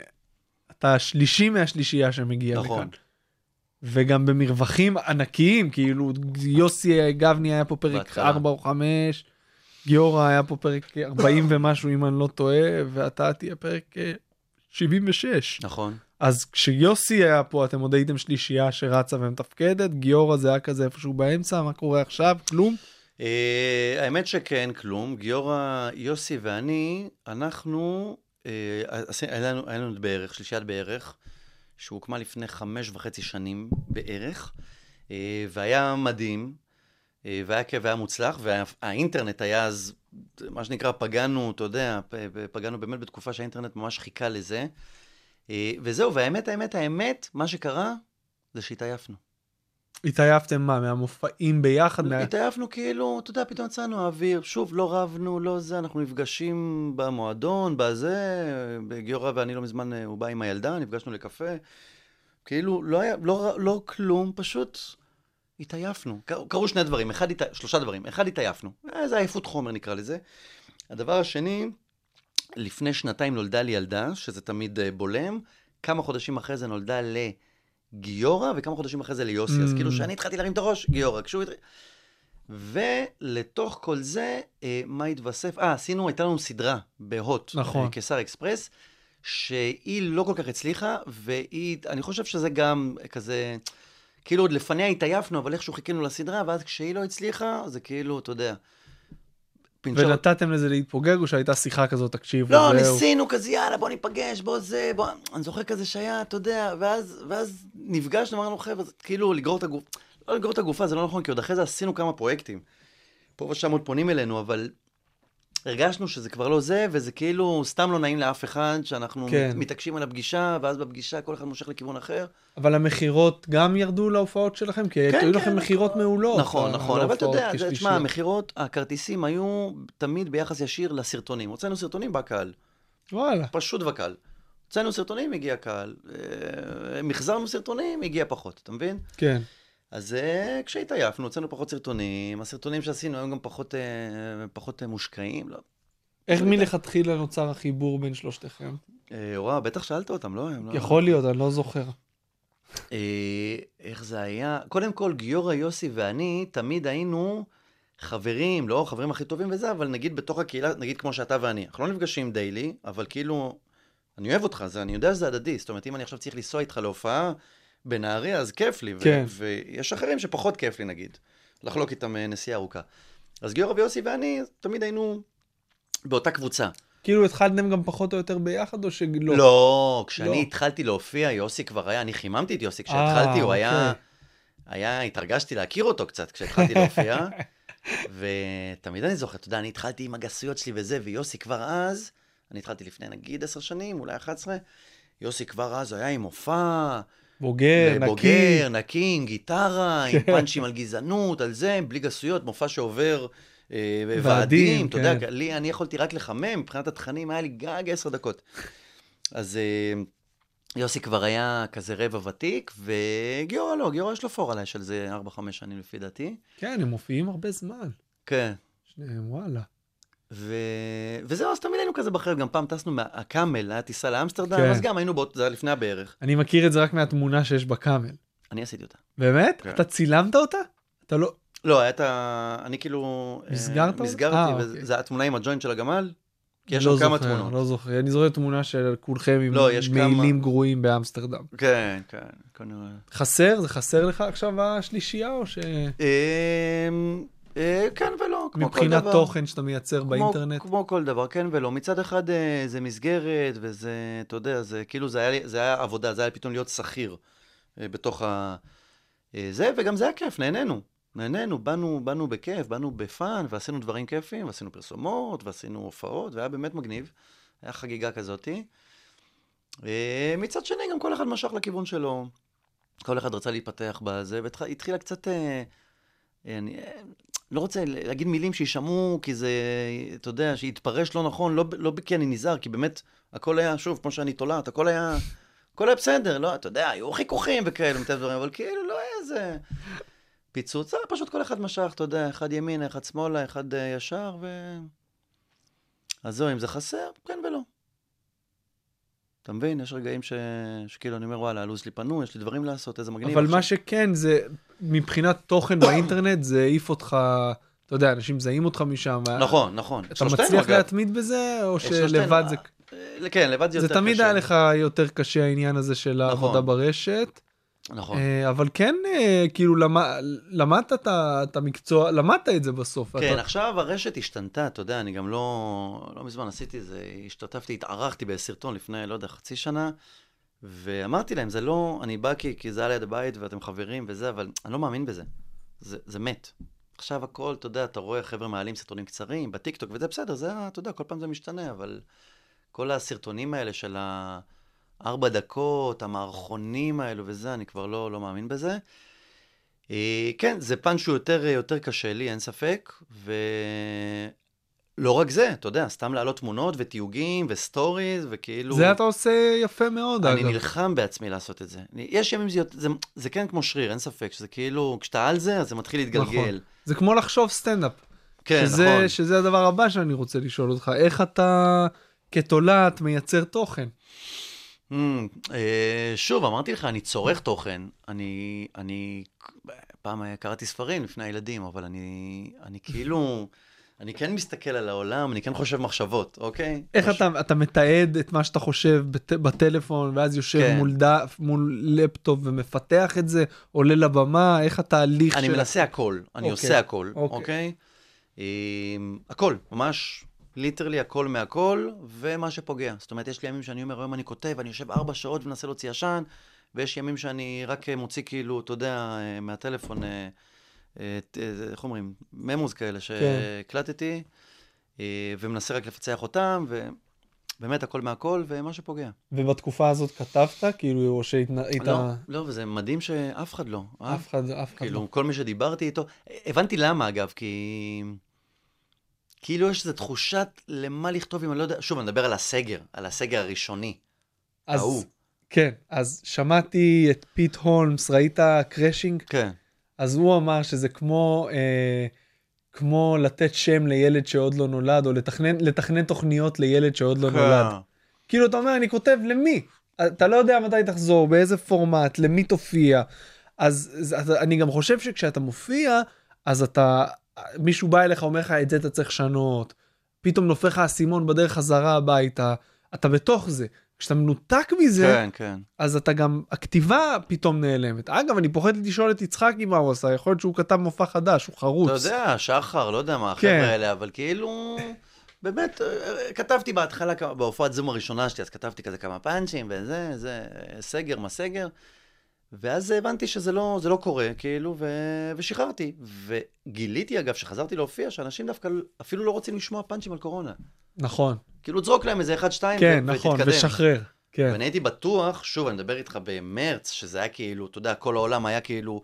אתה השלישי מהשלישייה שמגיע נכון. לכאן. וגם במרווחים ענקיים, כאילו יוסי גבני היה פה פרק בהתחלה. 4 או 5, גיורא היה פה פרק 40 ומשהו אם אני לא טועה, ואתה תהיה פרק אה, 76. נכון. אז כשיוסי היה פה אתם עוד הייתם שלישייה שרצה ומתפקדת, גיורא זה היה כזה איפשהו באמצע, מה קורה עכשיו? כלום? אה, האמת שכן, כלום. גיורא, יוסי ואני, אנחנו, אה, היה לנו, בערך, שלישיית בערך, שהוקמה לפני חמש וחצי שנים בערך, אה, והיה מדהים, אה, והיה כיף והיה מוצלח, והאינטרנט היה אז, מה שנקרא, פגענו, אתה יודע, פגענו באמת בתקופה שהאינטרנט ממש חיכה לזה. אה, וזהו, והאמת, האמת, האמת, מה שקרה, זה שהתעייפנו. התעייפתם מה, מהמופעים ביחד? מה... התעייפנו כאילו, אתה יודע, פתאום יצאנו האוויר, שוב, לא רבנו, לא זה, אנחנו נפגשים במועדון, בזה, גיורא ואני לא מזמן, אה, הוא בא עם הילדה, נפגשנו לקפה. כאילו, לא היה, לא, לא כלום, פשוט התעייפנו. קר- קרו שני דברים, אחד, הת- שלושה דברים. אחד, התעייפנו. זה עייפות חומר נקרא לזה. הדבר השני, לפני שנתיים נולדה לי ילדה, שזה תמיד אה, בולם. כמה חודשים אחרי זה נולדה לגיורא, וכמה חודשים אחרי זה ליוסי. אז Mm. כאילו, כשאני התחלתי להרים את הראש, גיורא. כשהוא. ולתוך כל זה, אה, מה התווסף? אה, עשינו, הייתה לנו סדרה בהוט. נכון. אה, קיסר אקספרס, שהיא לא כל כך הצליחה, והיא, אני חושב שזה גם כזה, כאילו עוד לפניה התעייפנו, אבל איכשהו חיכינו לסדרה, ואז כשהיא לא הצליחה, זה כאילו, אתה יודע. פינצ'ר- ונתתם לזה להתפוגג, או שהייתה שיחה כזאת, תקשיבו, לא, זהו. ניסינו כזה, יאללה, בוא ניפגש, בוא זה, בוא... אני זוכר כזה שהיה, אתה יודע, ואז, ואז נפגשנו, אמרנו, חבר'ה, כאילו לגרור את הגוף... לא לגרור את הגופה, זה לא נכון, כי עוד אחרי זה עשינו כמה פרויקטים. פה ושם עוד פונים אלינו, אבל הרגשנו שזה כבר לא זה, וזה כאילו סתם לא נעים לאף אחד, שאנחנו כן. מת- מתעקשים על הפגישה, ואז בפגישה כל אחד מושך לכיוון אחר. אבל המכירות גם ירדו להופעות שלכם? כי כן, היו כן, לכם מכירות מעולות. נכון, ה- נכון, אבל אתה יודע. תשמע, המכירות, הכרטיסים היו תמיד ביחס ישיר לסרטונים. הוצאנו סרטונים בקהל. וואלה. פשוט וקל. הוצאנו סרטונים, הגיע קהל. אה, מחזרנו סרטונים, הגיע פחות, אתה מבין? כן. אז אה, כשהתעייפנו, הוצאנו פחות סרטונים, הסרטונים שעשינו היו גם פחות, אה, פחות אה, מושקעים. לא. איך מלכתחילה נוצר החיבור בין שלושתכם? אה, וואו, בטח שאלת אותם, לא? הם לא... יכול להיות, אני לא זוכר. אה, איך זה היה? קודם כל, גיורא, יוסי ואני תמיד היינו חברים, לא חברים הכי טובים וזה, אבל נגיד בתוך הקהילה, נגיד כמו שאתה ואני. אנחנו לא נפגשים דיילי, אבל כאילו, אני אוהב אותך, זה, אני יודע שזה הדדי. זאת אומרת, אם אני עכשיו צריך לנסוע איתך להופעה בנהריה, אז כיף לי. כן. ויש אחרים שפחות כיף לי, נגיד. לחלוק איתם אה, נסיעה ארוכה. אז גיורא ויוסי ואני תמיד היינו באותה קבוצה. כאילו התחלתם גם פחות או יותר ביחד, או שלא? לא, כשאני לא. התחלתי להופיע, יוסי כבר היה, אני חיממתי את יוסי אה, כשהתחלתי, הוא היה, אוקיי. היה, התרגשתי להכיר אותו קצת כשהתחלתי להופיע, ותמיד אני זוכר, אתה יודע, אני התחלתי עם הגסויות שלי וזה, ויוסי כבר אז, אני התחלתי לפני נגיד עשר שנים, אולי 11, יוסי כבר אז היה עם מופע, בוגר, נקי. בוגר, נקי, עם גיטרה, עם כן. פאנצ'ים על גזענות, על זה, בלי גסויות, מופע שעובר אה, ועדים, אתה יודע, כן. לי, אני יכולתי רק לחמם, מבחינת התכנים היה לי גג עשר דקות. אז אה, יוסי כבר היה כזה רבע ותיק, וגיורא לא, גיורא יש לו פור עליי של זה 4-5 שנים לפי דעתי. כן, הם מופיעים הרבה זמן. כן. שניהם, וואלה. ו... וזהו, אז תמיד היינו כזה בחרב, גם פעם טסנו מהקאמל, היה טיסה לאמסטרדם, כן. אז גם היינו, באות, זה היה לפני הבערך. אני מכיר את זה רק מהתמונה שיש בקאמל. אני עשיתי אותה. באמת? כן. אתה צילמת אותה? אתה לא... לא, היה את ה... אני כאילו... אה, מסגרת? מסגרתי, אה, וזה אוקיי. התמונה עם הג'וינט של הגמל, כי יש לא שם כמה זוכר, תמונות. לא זוכר, אני זוכר תמונה של כולכם עם לא, יש כמה- מעילים גרועים באמסטרדם. כן, כן, כנראה. חסר? זה חסר לך עכשיו השלישייה, או ש... אה, כן ולא, כמו כל דבר. מבחינת תוכן שאתה מייצר כמו- באינטרנט? כמו כל דבר, כן ולא. מצד אחד אה, זה מסגרת, וזה, אתה יודע, זה כאילו, זה היה, זה היה עבודה, זה היה פתאום להיות שכיר אה, בתוך ה... זה, וגם זה היה כיף, נהנינו. נהנינו, באנו, באנו בכיף, באנו בפאן, ועשינו דברים כיפים, ועשינו פרסומות, ועשינו הופעות, והיה באמת מגניב. היה חגיגה כזאתי. מצד שני, גם כל אחד משך לכיוון שלו. כל אחד רצה להתפתח בזה, והתחילה קצת... אני לא רוצה להגיד מילים שיישמעו, כי זה, אתה יודע, שיתפרש לא נכון, לא, לא כי אני נזהר, כי באמת, הכל היה, שוב, כמו שאני תולעת, הכל היה, הכל היה בסדר, לא, אתה יודע, היו חיכוכים וכאלה, מטבע דברים, אבל כאילו, לא היה איזה פיצוץ, אה, פשוט כל אחד משך, אתה יודע, אחד ימינה, אחד שמאלה, אחד אה, ישר, ו... אז זהו, אם זה חסר, כן ולא. אתה מבין? יש רגעים ש... שכאילו אני אומר, וואלה, הלו"ז שלי פנוי, יש לי דברים לעשות, איזה מגניב. אבל עכשיו." מה שכן, זה, מבחינת תוכן באינטרנט, זה העיף אותך, אתה יודע, אנשים מזהים אותך משם. נכון, נכון. אתה מצליח. להתמיד בזה, או שלושתנו, שלבד זה... אה, כן, לבד זה זה יותר קשה. תמיד היה לך יותר קשה העניין הזה של העבודה ברשת, נכון. אה, אבל כן, אה, כאילו, למ- למדת את את המקצוע, למדת את זה בסוף. כן, אתה- עכשיו הרשת השתנתה, אתה יודע, אני גם לא, לא מזמן עשיתי זה, השתתפתי, התארחתי בסרטון לפני, לא יודע, חצי שנה, ואמרתי להם, זה לא, אני בא כי, כי זה היה ליד הבית ואתם חברים וזה, אבל אני לא מאמין בזה. זה, זה מת. עכשיו הכל, אתה יודע, אתה רואה חבר'ה מעלים סרטונים קצרים בטיקטוק, וזה בסדר, זה, אתה יודע, כל פעם זה משתנה, אבל כל הסרטונים האלה של הארבע דקות, המערכונים האלו וזה, אני כבר לא, לא מאמין בזה. אה, כן, זה פאנץ' שהוא יותר, יותר קשה לי, אין ספק, ולא רק זה, אתה יודע, סתם להעלות תמונות ותיוגים וסטוריז, וכאילו... זה אתה עושה יפה מאוד, אני אגב. נלחם בעצמי לעשות את זה. אני- יש ימים שזה, זה, זה כן כמו שריר, אין ספק, שזה כאילו, כשאתה על זה, אז זה מתחיל להתגלגל. נכון. זה כמו לחשוב סטנדאפ. כן, שזה, נכון. שזה הדבר הבא שאני רוצה לשאול אותך, איך אתה כתולעת מייצר תוכן? אממ, אה, שוב, אמרתי לך, אני צורך תוכן. אני, אני, פעם קראתי ספרים לפני הילדים, אבל אני, אני כאילו, אני כן מסתכל על העולם, אני כן חושב מחשבות, אוקיי? איך מש- אתה, אתה מתעד את מה שאתה חושב בט, בטלפון, ואז יושב כן. מול דף, מול לפטופ ומפתח את זה, עולה לבמה, איך התהליך אני של... מנסה הכל, אני אוקיי, עושה הכל, אוקיי. אוקיי? אמ, הכל, ממש, ליטרלי הכל מהכל, ומה שפוגע. זאת אומרת, יש לי ימים שאני אומר, היום אני כותב, אני יושב ארבע שעות ומנסה להוציא עשן, ויש ימים שאני רק אה, מוציא כאילו, אתה יודע, אה, מהטלפון, אה, איך אומרים, ממוז כאלה שהקלטתי, אה, ומנסה רק לפצח אותם, ובאמת הכל מהכל, ומה שפוגע. ובתקופה הזאת כתבת, כאילו, או שהיית... לא, לא, וזה מדהים שאף אחד לא. אה? אף אחד, אף אחד כאילו, לא. כל מי שדיברתי איתו, הבנתי למה אגב, כי כאילו יש איזו תחושת למה לכתוב אם אני לא יודע, שוב, אני מדבר על הסגר, על הסגר הראשוני. אז, ההוא. כן, אז שמעתי את פיט הולמס, ראית קרשינג? כן. אז הוא אמר שזה כמו, אה, כמו לתת שם לילד שעוד לא נולד, או לתכנן, לתכנן תוכניות לילד שעוד לא נולד. כאילו, אתה אומר, אני כותב למי? אתה לא יודע מתי תחזור, באיזה פורמט, למי תופיע. אז, אז, אז אני גם חושב שכשאתה מופיע, אז אתה, מישהו בא אליך, אומר לך, את זה אתה צריך לשנות. פתאום נופל לך האסימון בדרך חזרה הביתה. אתה בתוך זה. כשאתה מנותק מזה, כן, כן. אז אתה גם, הכתיבה פתאום נעלמת. אגב, אני פוחד לשאול את יצחקי מה הוא עשה, יכול להיות שהוא כתב מופע חדש, הוא חרוץ. אתה יודע, שחר, לא יודע מה, כן. החבר'ה האלה, אבל כאילו, באמת, אה, כתבתי בהתחלה, בהופעת זום הראשונה שלי, אז כתבתי כזה כמה פאנצ'ים, וזה, זה, סגר, מה סגר. ואז הבנתי שזה לא, זה לא קורה, כאילו, ו... ושחררתי. וגיליתי, אגב, שחזרתי להופיע, שאנשים דווקא אפילו לא רוצים לשמוע פאנצ'ים על קורונה. נכון, כאילו, תזרוק להם איזה אחד, שתיים, כן, ו- נכון, ותתקדם. ושחרר. כן, ואני הייתי בטוח, שוב, אני מדבר איתך במרץ, שזה היה כאילו, אתה יודע, כל העולם היה כאילו,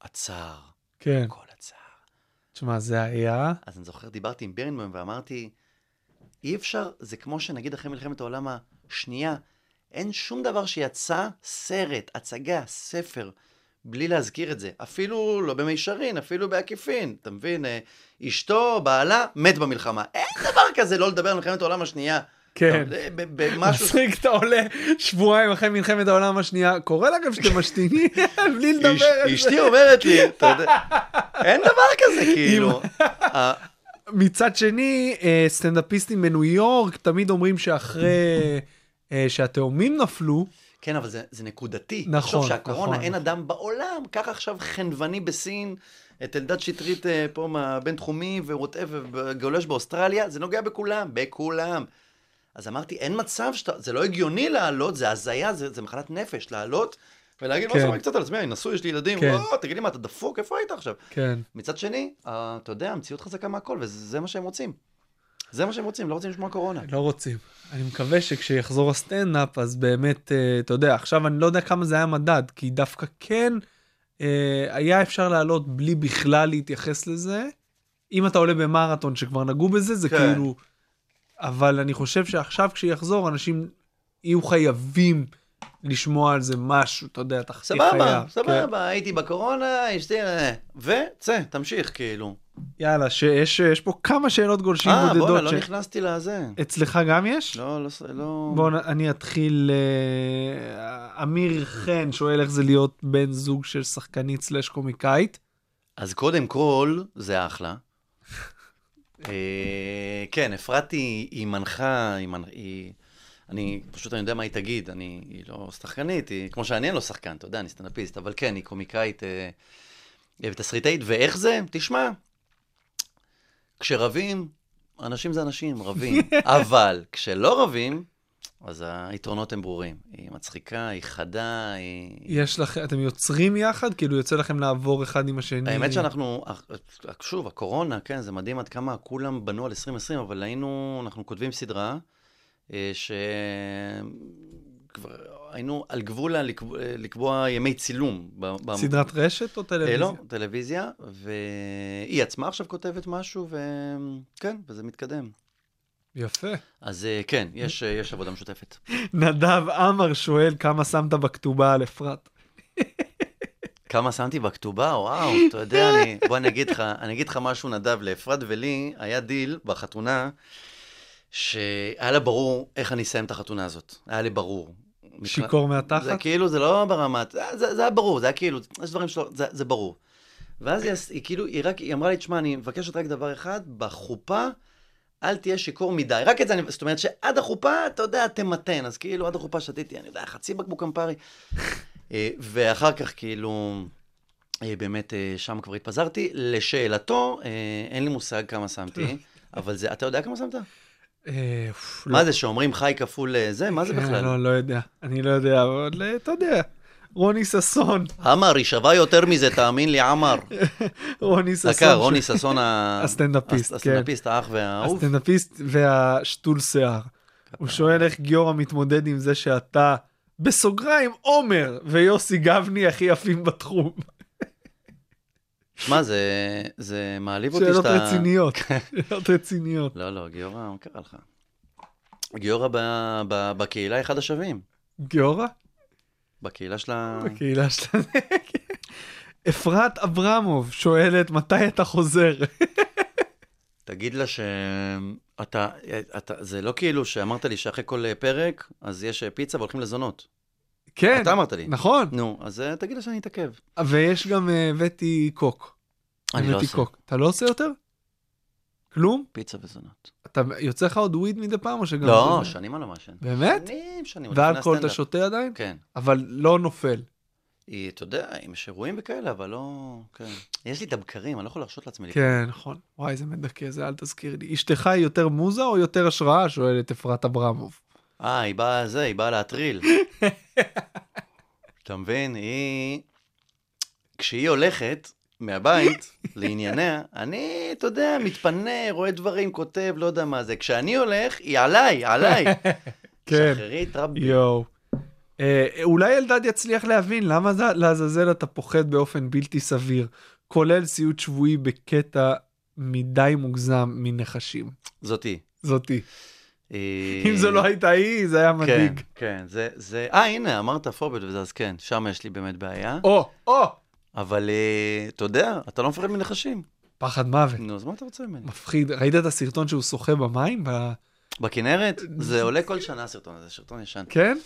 עצר, כן. הכל עצר. תשמע, זה היה... אז אני זוכר, דיברתי עם בירנבוים ואמרתי, אי אפשר, זה כמו שנגיד אחרי מלחמת העולם השנייה, אין שום דבר שיצא, סרט, הצגה, ספר, בלי להזכיר את זה. אפילו לא במישרין, אפילו בעקיפין. אתה מבין? אה, אשתו, בעלה, מת במלחמה. אין דבר כזה לא לדבר על מלחמת העולם השנייה. כן. במשהו... מצחיק, אתה עולה שבועיים אחרי מלחמת העולם השנייה, קורה לכם שאתם משתינים בלי לדבר על זה. אשתי אומרת לי, אתה יודע, אין דבר כזה, כאילו. מצד שני, אה, סטנדאפיסטים בניו יורק תמיד אומרים שאחרי שהתאומים נפלו, כן, אבל זה, זה נקודתי. נכון, תחשוב שהקורונה, נכון, אין נכון. אדם בעולם, קח עכשיו חנווני בסין, את אלדד שטרית אה, פה מהבינתחומי וווטאבר, גולש באוסטרליה, זה נוגע בכולם, בכולם. אז אמרתי, אין מצב שאתה, זה לא הגיוני לעלות, זה הזיה, זה, זה מחלת נפש, לעלות ולהגיד, בוא כן. סבבה קצת על עצמי, אני נשוי, יש לי ילדים, כן. וואו, תגיד לי מה, אתה דפוק, איפה היית עכשיו? כן, מצד שני, אה, אתה יודע, המציאות חזקה מהכל, וזה מה שהם רוצים. זה מה שהם רוצים, לא רוצים לשמוע קורונה. לא רוצים. אני מקווה שכשיחזור הסטנדאפ, אז באמת, אה, אתה יודע, עכשיו אני לא יודע כמה זה היה מדד, כי דווקא כן אה, היה אפשר לעלות בלי בכלל להתייחס לזה. אם אתה עולה במרתון שכבר נגעו בזה, זה כן. כאילו... אבל אני חושב שעכשיו כשיחזור, אנשים יהיו חייבים לשמוע על זה משהו, אתה יודע, אתה הכי סבבה, חייב. כן. סבבה, הייתי בקורונה, אשתי... אה, וצא, תמשיך, כאילו. יאללה, שיש יש פה כמה שאלות גולשים אה, בואנה, בודדות. לא ש- נכנסתי לזה. אצלך גם יש? לא, לא, לא... בואו אני אתחיל, אה, אמיר חן שואל איך זה להיות בן זוג של שחקנית סלאש קומיקאית. אז קודם כל, זה אחלה. אה, כן, אפרת היא היא מנחה, היא... מנ- היא... אני, פשוט אני יודע מה היא תגיד, אני, היא לא שחקנית, היא, כמו שאני לו שחקן, אתה יודע, אני סטנדאפיסט, אבל כן, היא קומיקאית אה, אה, ותסריטאית, ואיך זה? תשמע, כשרבים, אנשים זה אנשים, רבים, אבל כשלא רבים, אז היתרונות הם ברורים. היא מצחיקה, היא חדה, היא... יש לכם, אתם יוצרים יחד? כאילו יוצא לכם לעבור אחד עם השני? האמת שאנחנו, שוב, הקורונה, כן, זה מדהים עד כמה כולם בנו על 2020, אבל היינו, אנחנו כותבים סדרה, אה, ש... כבר היינו על גבול לקבוע, לקבוע ימי צילום. ב- ב- סדרת רשת או אה, טלוויזיה? לא, טלוויזיה, והיא עצמה עכשיו כותבת משהו, וכן, וזה מתקדם. יפה. אז אה, כן, יש, אה, יש עבודה משותפת. נדב עמר שואל כמה שמת בכתובה על אפרת. כמה שמתי בכתובה, וואו, אתה יודע, אני, בוא אני אגיד לך, אני אגיד לך משהו, נדב, לאפרת ולי היה דיל בחתונה, שהיה לה ברור איך אני אסיים את החתונה הזאת. היה לי ברור. שיכור מהתחת? זה כאילו, זה לא ברמת, זה, זה, זה היה ברור, זה היה כאילו, יש דברים שלא, זה, זה ברור. ואז היא, היא כאילו, היא רק, היא אמרה לי, תשמע, אני מבקשת רק דבר אחד, בחופה, אל תהיה שיכור מדי. רק את זה, אני, זאת אומרת שעד החופה, אתה יודע, תמתן. אז כאילו, עד החופה שתיתי, אני יודע, חצי בקבוק קמפרי. אה, ואחר כך, כאילו, אה, באמת, אה, שם כבר התפזרתי. לשאלתו, אין לי מושג כמה שמתי, אבל זה, אתה יודע כמה שמת? אה, מה זה, שאומרים חי כפול אה, זה? מה זה כן, בכלל? לא, לא יודע. אני לא יודע, אבל אה, אתה יודע. רוני ששון, עמר, היא שווה יותר מזה, תאמין לי, עמר. רוני ששון. דקה, רוני ששון ה- הסטנדאפיסט, כן. הסטנדאפיסט, האח והאהוב. הסטנדאפיסט והשתול שיער. הוא שואל איך גיורא מתמודד עם זה שאתה, בסוגריים, עומר ויוסי גבני הכי יפים בתחום. שמע, זה, זה מעליב אותי שאלות שאתה... רציניות. שאלות רציניות. לא, לא, גיורא, מה קרה לך? גיורא ב, ב, בקהילה אחד השווים. גיורא? בקהילה של ה... בקהילה שלנו. אפרת אברמוב שואלת מתי אתה חוזר. תגיד לה שאתה... אתה, זה לא כאילו שאמרת לי שאחרי כל אה, פרק, אז יש אה, פיצה והולכים לזונות. כן, אתה אמרת לי. נכון. נו, אז אה, תגיד לה שאני אתעכב. ויש גם אה, הבאתי קוק. אני לא עושה. קוק. אתה לא עושה יותר? כלום? פיצה וזונות. אתה יוצא לך עוד וויד מדי פעם או שגם... לא, זה- שנים אני לא מעשן. באמת? שנים, שנים. ואלכוהול אתה. שותה עדיין? כן. אבל לא נופל. היא, אתה יודע, אם יש אירועים וכאלה, אבל לא... כן. יש לי את הבקרים, אני לא יכול להרשות לעצמי. כן, נכון. וואי, זה מדכא, זה אל תזכיר לי. אשתך היא יותר מוזה או יותר השראה? שואלת אפרת אברמוב. אה, היא באה זה, היא באה להטריל. אתה מבין? היא... כשהיא הולכת מהבית לענייניה, אני, אתה יודע, מתפנה, רואה דברים, כותב, לא יודע מה זה. כשאני הולך, היא עליי, עליי. כן. שחררי את רבי. יואו. אה, אולי אלדד יצליח להבין למה זה- לעזאזל אתה פוחד באופן בלתי סביר, כולל סיוט שבועי בקטע מדי מוגזם מנחשים. זאתי. זאתי. אה, אם זו לא הייתה היא, זה היה כן, מדאיג. כן, זה, זה... אה, הנה, אמרת פוביות וזה, אז כן, שם יש לי באמת בעיה. או, או! אבל אה, אתה יודע, אתה לא מפחד מנחשים. פחד מוות. נו, אז מה אתה רוצה ממני? מפחיד. ראית את הסרטון שהוא שוחה במים? ב- בכנרת? זה עולה כל שנה הסרטון הזה, סרטון ישן. כן?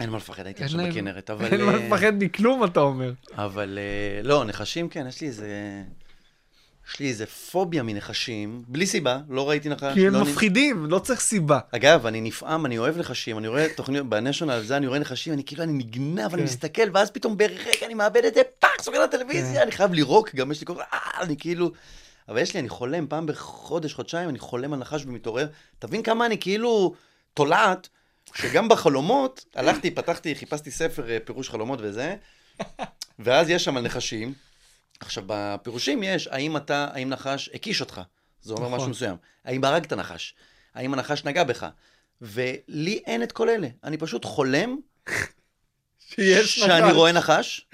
אין מה לפחד, הייתי עכשיו בכנרת, אבל... אין מה אה, לפחד מכלום, אתה אומר. אבל לא, נחשים כן, יש לי איזה... יש לי איזה פוביה מנחשים, בלי סיבה, לא ראיתי נחש. כי הם לא נ- מפחידים, לא צריך סיבה. אגב, אני נפעם, אני אוהב נחשים, אני רואה תוכניות, ב National זה אני רואה נחשים, אני כאילו, אני נגנב, אני כן. מסתכל, ואז פתאום ברגע אני מאבד את זה, fuck, סוגר כן. לטלוויזיה, אני חייב לירוק, גם יש לי כל כך, אה, אני כאילו... אבל יש לי, אני חולם, פעם בחודש, חודשיים, אני חולם על נחש ומתעורר. תבין כמה אני כאילו תולעת, שגם בחלומות, הלכתי, פתחתי, חיפשתי ספר אה, פירוש חלומות וזה, ואז יש שם על נחשים. עכשיו, בפירושים יש, האם אתה, האם נחש הקיש אותך? זה אומר נכון. משהו מסוים. האם הרגת נחש? האם הנחש נגע בך? ולי אין את כל אלה. אני פשוט חולם שיש שאני נחש. רואה נחש,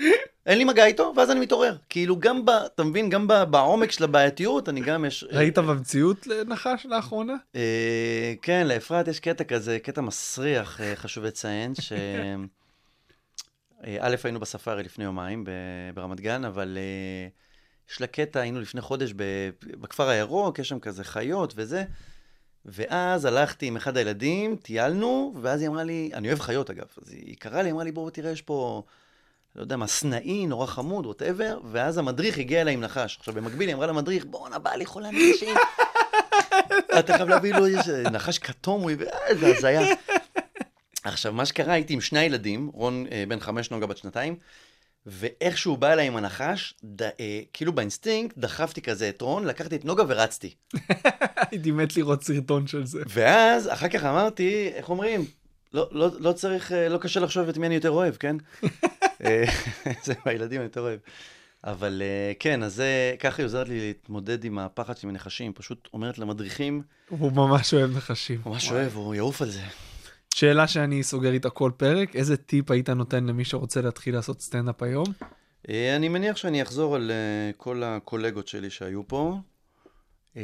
אין לי מגע איתו, ואז אני מתעורר. כאילו גם ב... אתה מבין? גם ב- בעומק של הבעייתיות, אני גם יש... ראית במציאות לנחש לאחרונה? אה, כן, לאפרת יש קטע כזה, קטע מסריח, אה, חשוב לציין, ש... אה, א', היינו בספארי לפני יומיים ברמת גן, אבל אה, יש לה קטע, היינו לפני חודש בכפר הירוק, יש שם כזה חיות וזה, ואז הלכתי עם אחד הילדים, טיילנו, ואז היא אמרה לי, אני אוהב חיות אגב, אז היא קראה לי, אמרה לי, בוא תראה, יש פה, לא יודע מה, סנאי, נורא חמוד, ווטאבר, ואז המדריך הגיע אליי עם נחש. עכשיו, במקביל היא אמרה למדריך, בואנה, בא לי חולה נחשים. אתה חייב להביא לו, יש נחש כתום, הוא הביא, אה, זה הזיה. עכשיו, מה שקרה, הייתי עם שני ילדים, רון אה, בן חמש, נוגה בת שנתיים, ואיך שהוא בא אליי עם הנחש, ד, אה, כאילו באינסטינקט, דחפתי כזה את רון, לקחתי את נוגה ורצתי. הייתי מת לראות סרטון של זה. ואז, אחר כך אמרתי, איך אומרים? לא, לא, לא צריך, אה, לא קשה לחשוב את מי אני יותר אוהב, כן? אה, זה מהילדים אני יותר אוהב. אבל אה, כן, אז זה, ככה היא עוזרת לי להתמודד עם הפחד שלי מנחשים. פשוט אומרת למדריכים, הוא ממש אוהב נחשים. ממש אוהב, הוא יעוף על זה. שאלה שאני סוגר איתה כל פרק, איזה טיפ היית נותן למי שרוצה להתחיל לעשות סטנדאפ היום? אה, אני מניח שאני אחזור על אה, כל הקולגות שלי שהיו פה. אה,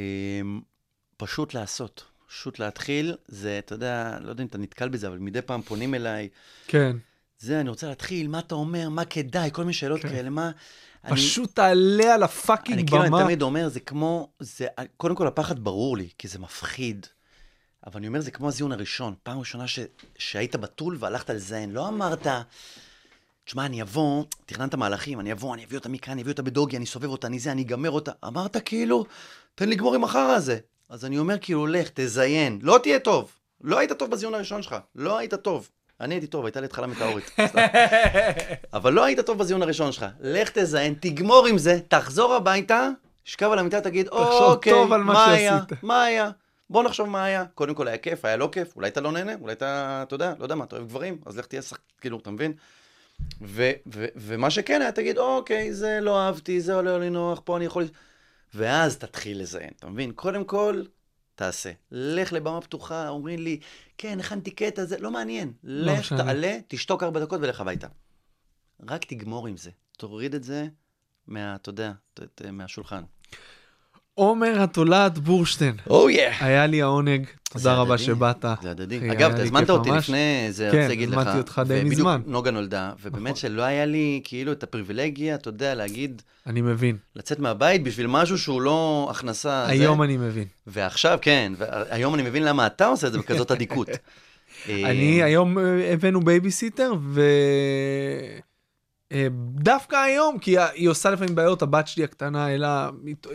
פשוט לעשות, פשוט להתחיל. זה, אתה יודע, לא יודע אם אתה נתקל בזה, אבל מדי פעם פונים אליי, כן. זה, אני רוצה להתחיל, מה אתה אומר, מה כדאי, כל מיני שאלות כן. כאלה, מה... אני- פשוט תעלה על אני הפאקינג כאילו, אני במה. תמיד אומר, זה כמו, זה, קודם כל הפחד ברור לי, כי זה מפחיד. אבל אני אומר, זה כמו הזיון הראשון. פעם ראשונה ש, שהיית בתול והלכת לזיין, לא אמרת, תשמע, אני אבוא, תכננת מהלכים, אני אבוא, אני אביא אותה מכאן, אני אביא אותה בדוגי, אני אסובב אותה, אני זה, אני אגמר אותה. אמרת כאילו, תן לי לגמור עם החרא הזה. אז אני אומר, כאילו, לך, תזיין. לא תהיה טוב. לא היית טוב בזיון הראשון שלך. לא היית טוב. אני הייתי טוב, הייתה לי התחלה מטאורית. אבל לא היית טוב בזיון הראשון שלך. לך תזיין, תגמור עם זה, תחזור הביתה, שכב על המיטה, תגיד, אוקיי, מה היה? שעשית." מה היה? בוא נחשוב מה היה. קודם כל היה כיף, היה לא כיף, אולי אתה לא נהנה, אולי אתה, אתה יודע, לא יודע מה, אתה אוהב גברים, אז לך תהיה שחק, כאילו, אתה מבין? ו- ו- ומה שכן היה, תגיד, אוקיי, זה לא אהבתי, זה עולה לי נוח, פה אני יכול... ואז תתחיל לזיין, אתה מבין? קודם כל, תעשה. לך לבמה פתוחה, אומרים לי, כן, הכנתי קטע, זה לא מעניין. לך, משנה. תעלה, תשתוק ארבע דקות ולך הביתה. רק תגמור עם זה. תוריד את זה מה, אתה יודע, מהשולחן. עומר התולעת בורשטיין. או יא! היה לי העונג, תודה רבה שבאת. זה הדדי. אגב, אתה הזמנת אותי. לפני זה, כן, רוצה להגיד לך. הזמנתי אותך די ובדיוק מזמן. נוגה נולדה, ובאמת נכון. שלא היה לי כאילו את הפריבילגיה, אתה יודע, להגיד, אני מבין. לצאת מהבית בשביל משהו שהוא לא הכנסה. היום אני מבין. ועכשיו, כן, והיום אני מבין למה אתה עושה את זה בכזאת אדיקות. אה, אני, היום אה, הבאנו בייביסיטר, ו... אה, דווקא היום, כי היא עושה לפעמים בעיות, הבת שלי הקטנה, אלא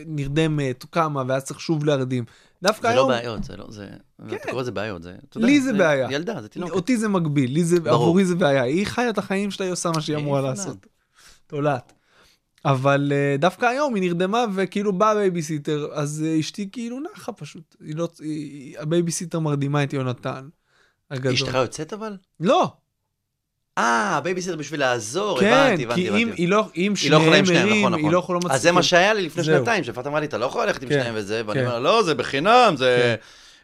נרדמת, קמה, ואז צריך שוב להרדים. דווקא זה לא היום, בעיות, זה לא, זה, אתה קורא לזה בעיות, זה, לי זה בעיה. ילדה, זה תינוקת. אותי זה מגביל, לי זה, ברור. עבורי זה בעיה. היא חיה את החיים שלה, היא עושה מה שהיא אמורה לעשות. תולעת. אבל אה, דווקא היום היא נרדמה וכאילו בא בייביסיטר, אז אה, אשתי כאילו נחה פשוט. היא לא, היא, הבייביסיטר מרדימה את יונתן הגדול. אשתך יוצאת אבל? לא, אה, בייביסיטר בשביל לעזור, כן, הבנתי, הבנתי, כי אם הבנתי. היא לא, אם היא לא יכולה עם שניהם שניהם, נכון, היא נכון. לא יכולה מצליחה. אז זה מה שהיה לי לפני זהו. שנתיים, שפת אמרה לי, אתה לא יכול ללכת עם כן, שניהם וזה, ואני כן. אומר, לא, זה בחינם, זה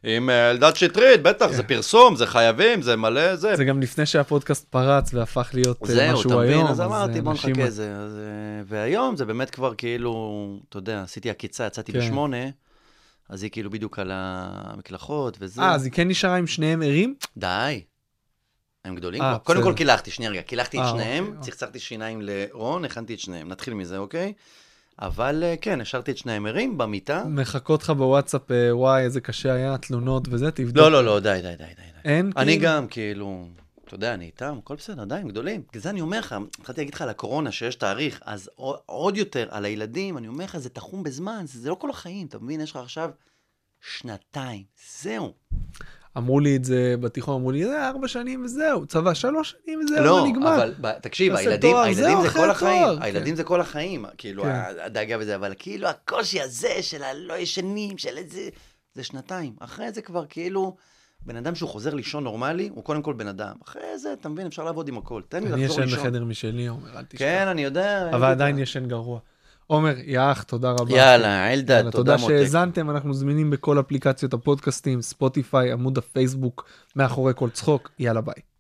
עם אה, אלדד שטרית, בטח, כן. זה פרסום, זה חייבים, זה מלא, זה. זה גם לפני שהפודקאסט פרץ והפך להיות אה, זהו, משהו אתה מבין? היום. אז אמרתי, אה, בוא אנשים- נחכה זה. והיום זה באמת כבר כאילו, אתה יודע, עשיתי עקיצה, יצאתי כן. בשמונה, אז היא כאילו בדיוק על המקלחות וזה. אה, אז היא כן נשארה עם שניהם ערים? די. הם גדולים אה, כבר. קודם. כל קילחתי, שנייה רגע, קילחתי את אה, שניהם, אוקיי, צחצחתי שיניים לרון, הכנתי את שניהם. נתחיל מזה, אוקיי? אבל אה, כן, השארתי את שניהם ערים במיטה. מחכות לך בוואטסאפ, אה, וואי, איזה קשה היה, תלונות וזה, תבדוק. לא, לא, לא, די, די, די, די. אין? אני כאילו? גם, כאילו, אתה יודע, אני איתם, הכל בסדר, די, הם גדולים. זה אני אומר לך, התחלתי להגיד לך על הקורונה, שיש תאריך, אז עוד יותר על הילדים, אני אומר לך, זה תחום בזמן, זה לא כל החיים, אתה מבין? יש לך עכשיו שנתיים, זהו. אמרו לי את זה בתיכון, אמרו לי, זה ארבע שנים וזהו, צבא שלוש שנים וזהו, לא, זה נגמר. אבל ב- תקשיב, הילדים, תואר, הילדים זהו, זה אחרי כל החיים, התואר, הילדים כן. זה כל החיים, כאילו, כן. הדאגה וזה, אבל כאילו הקושי הזה של הלא ישנים, של איזה, זה שנתיים. אחרי זה כבר כאילו, בן אדם שהוא חוזר לישון נורמלי, הוא קודם כל בן אדם. אחרי זה, אתה מבין, אפשר לעבוד עם הכל. תן לי אני לחזור ישן לישון. בחדר משלי, עומר, אל תשכח. כן, אני יודע. אבל עדיין לי ישן גרוע. עומר, יא אח, תודה רבה. יאללה, אלדד, תודה תודה מותק. שהאזנתם, אנחנו זמינים בכל אפליקציות הפודקאסטים, ספוטיפיי, עמוד הפייסבוק, מאחורי כל צחוק, יאללה ביי.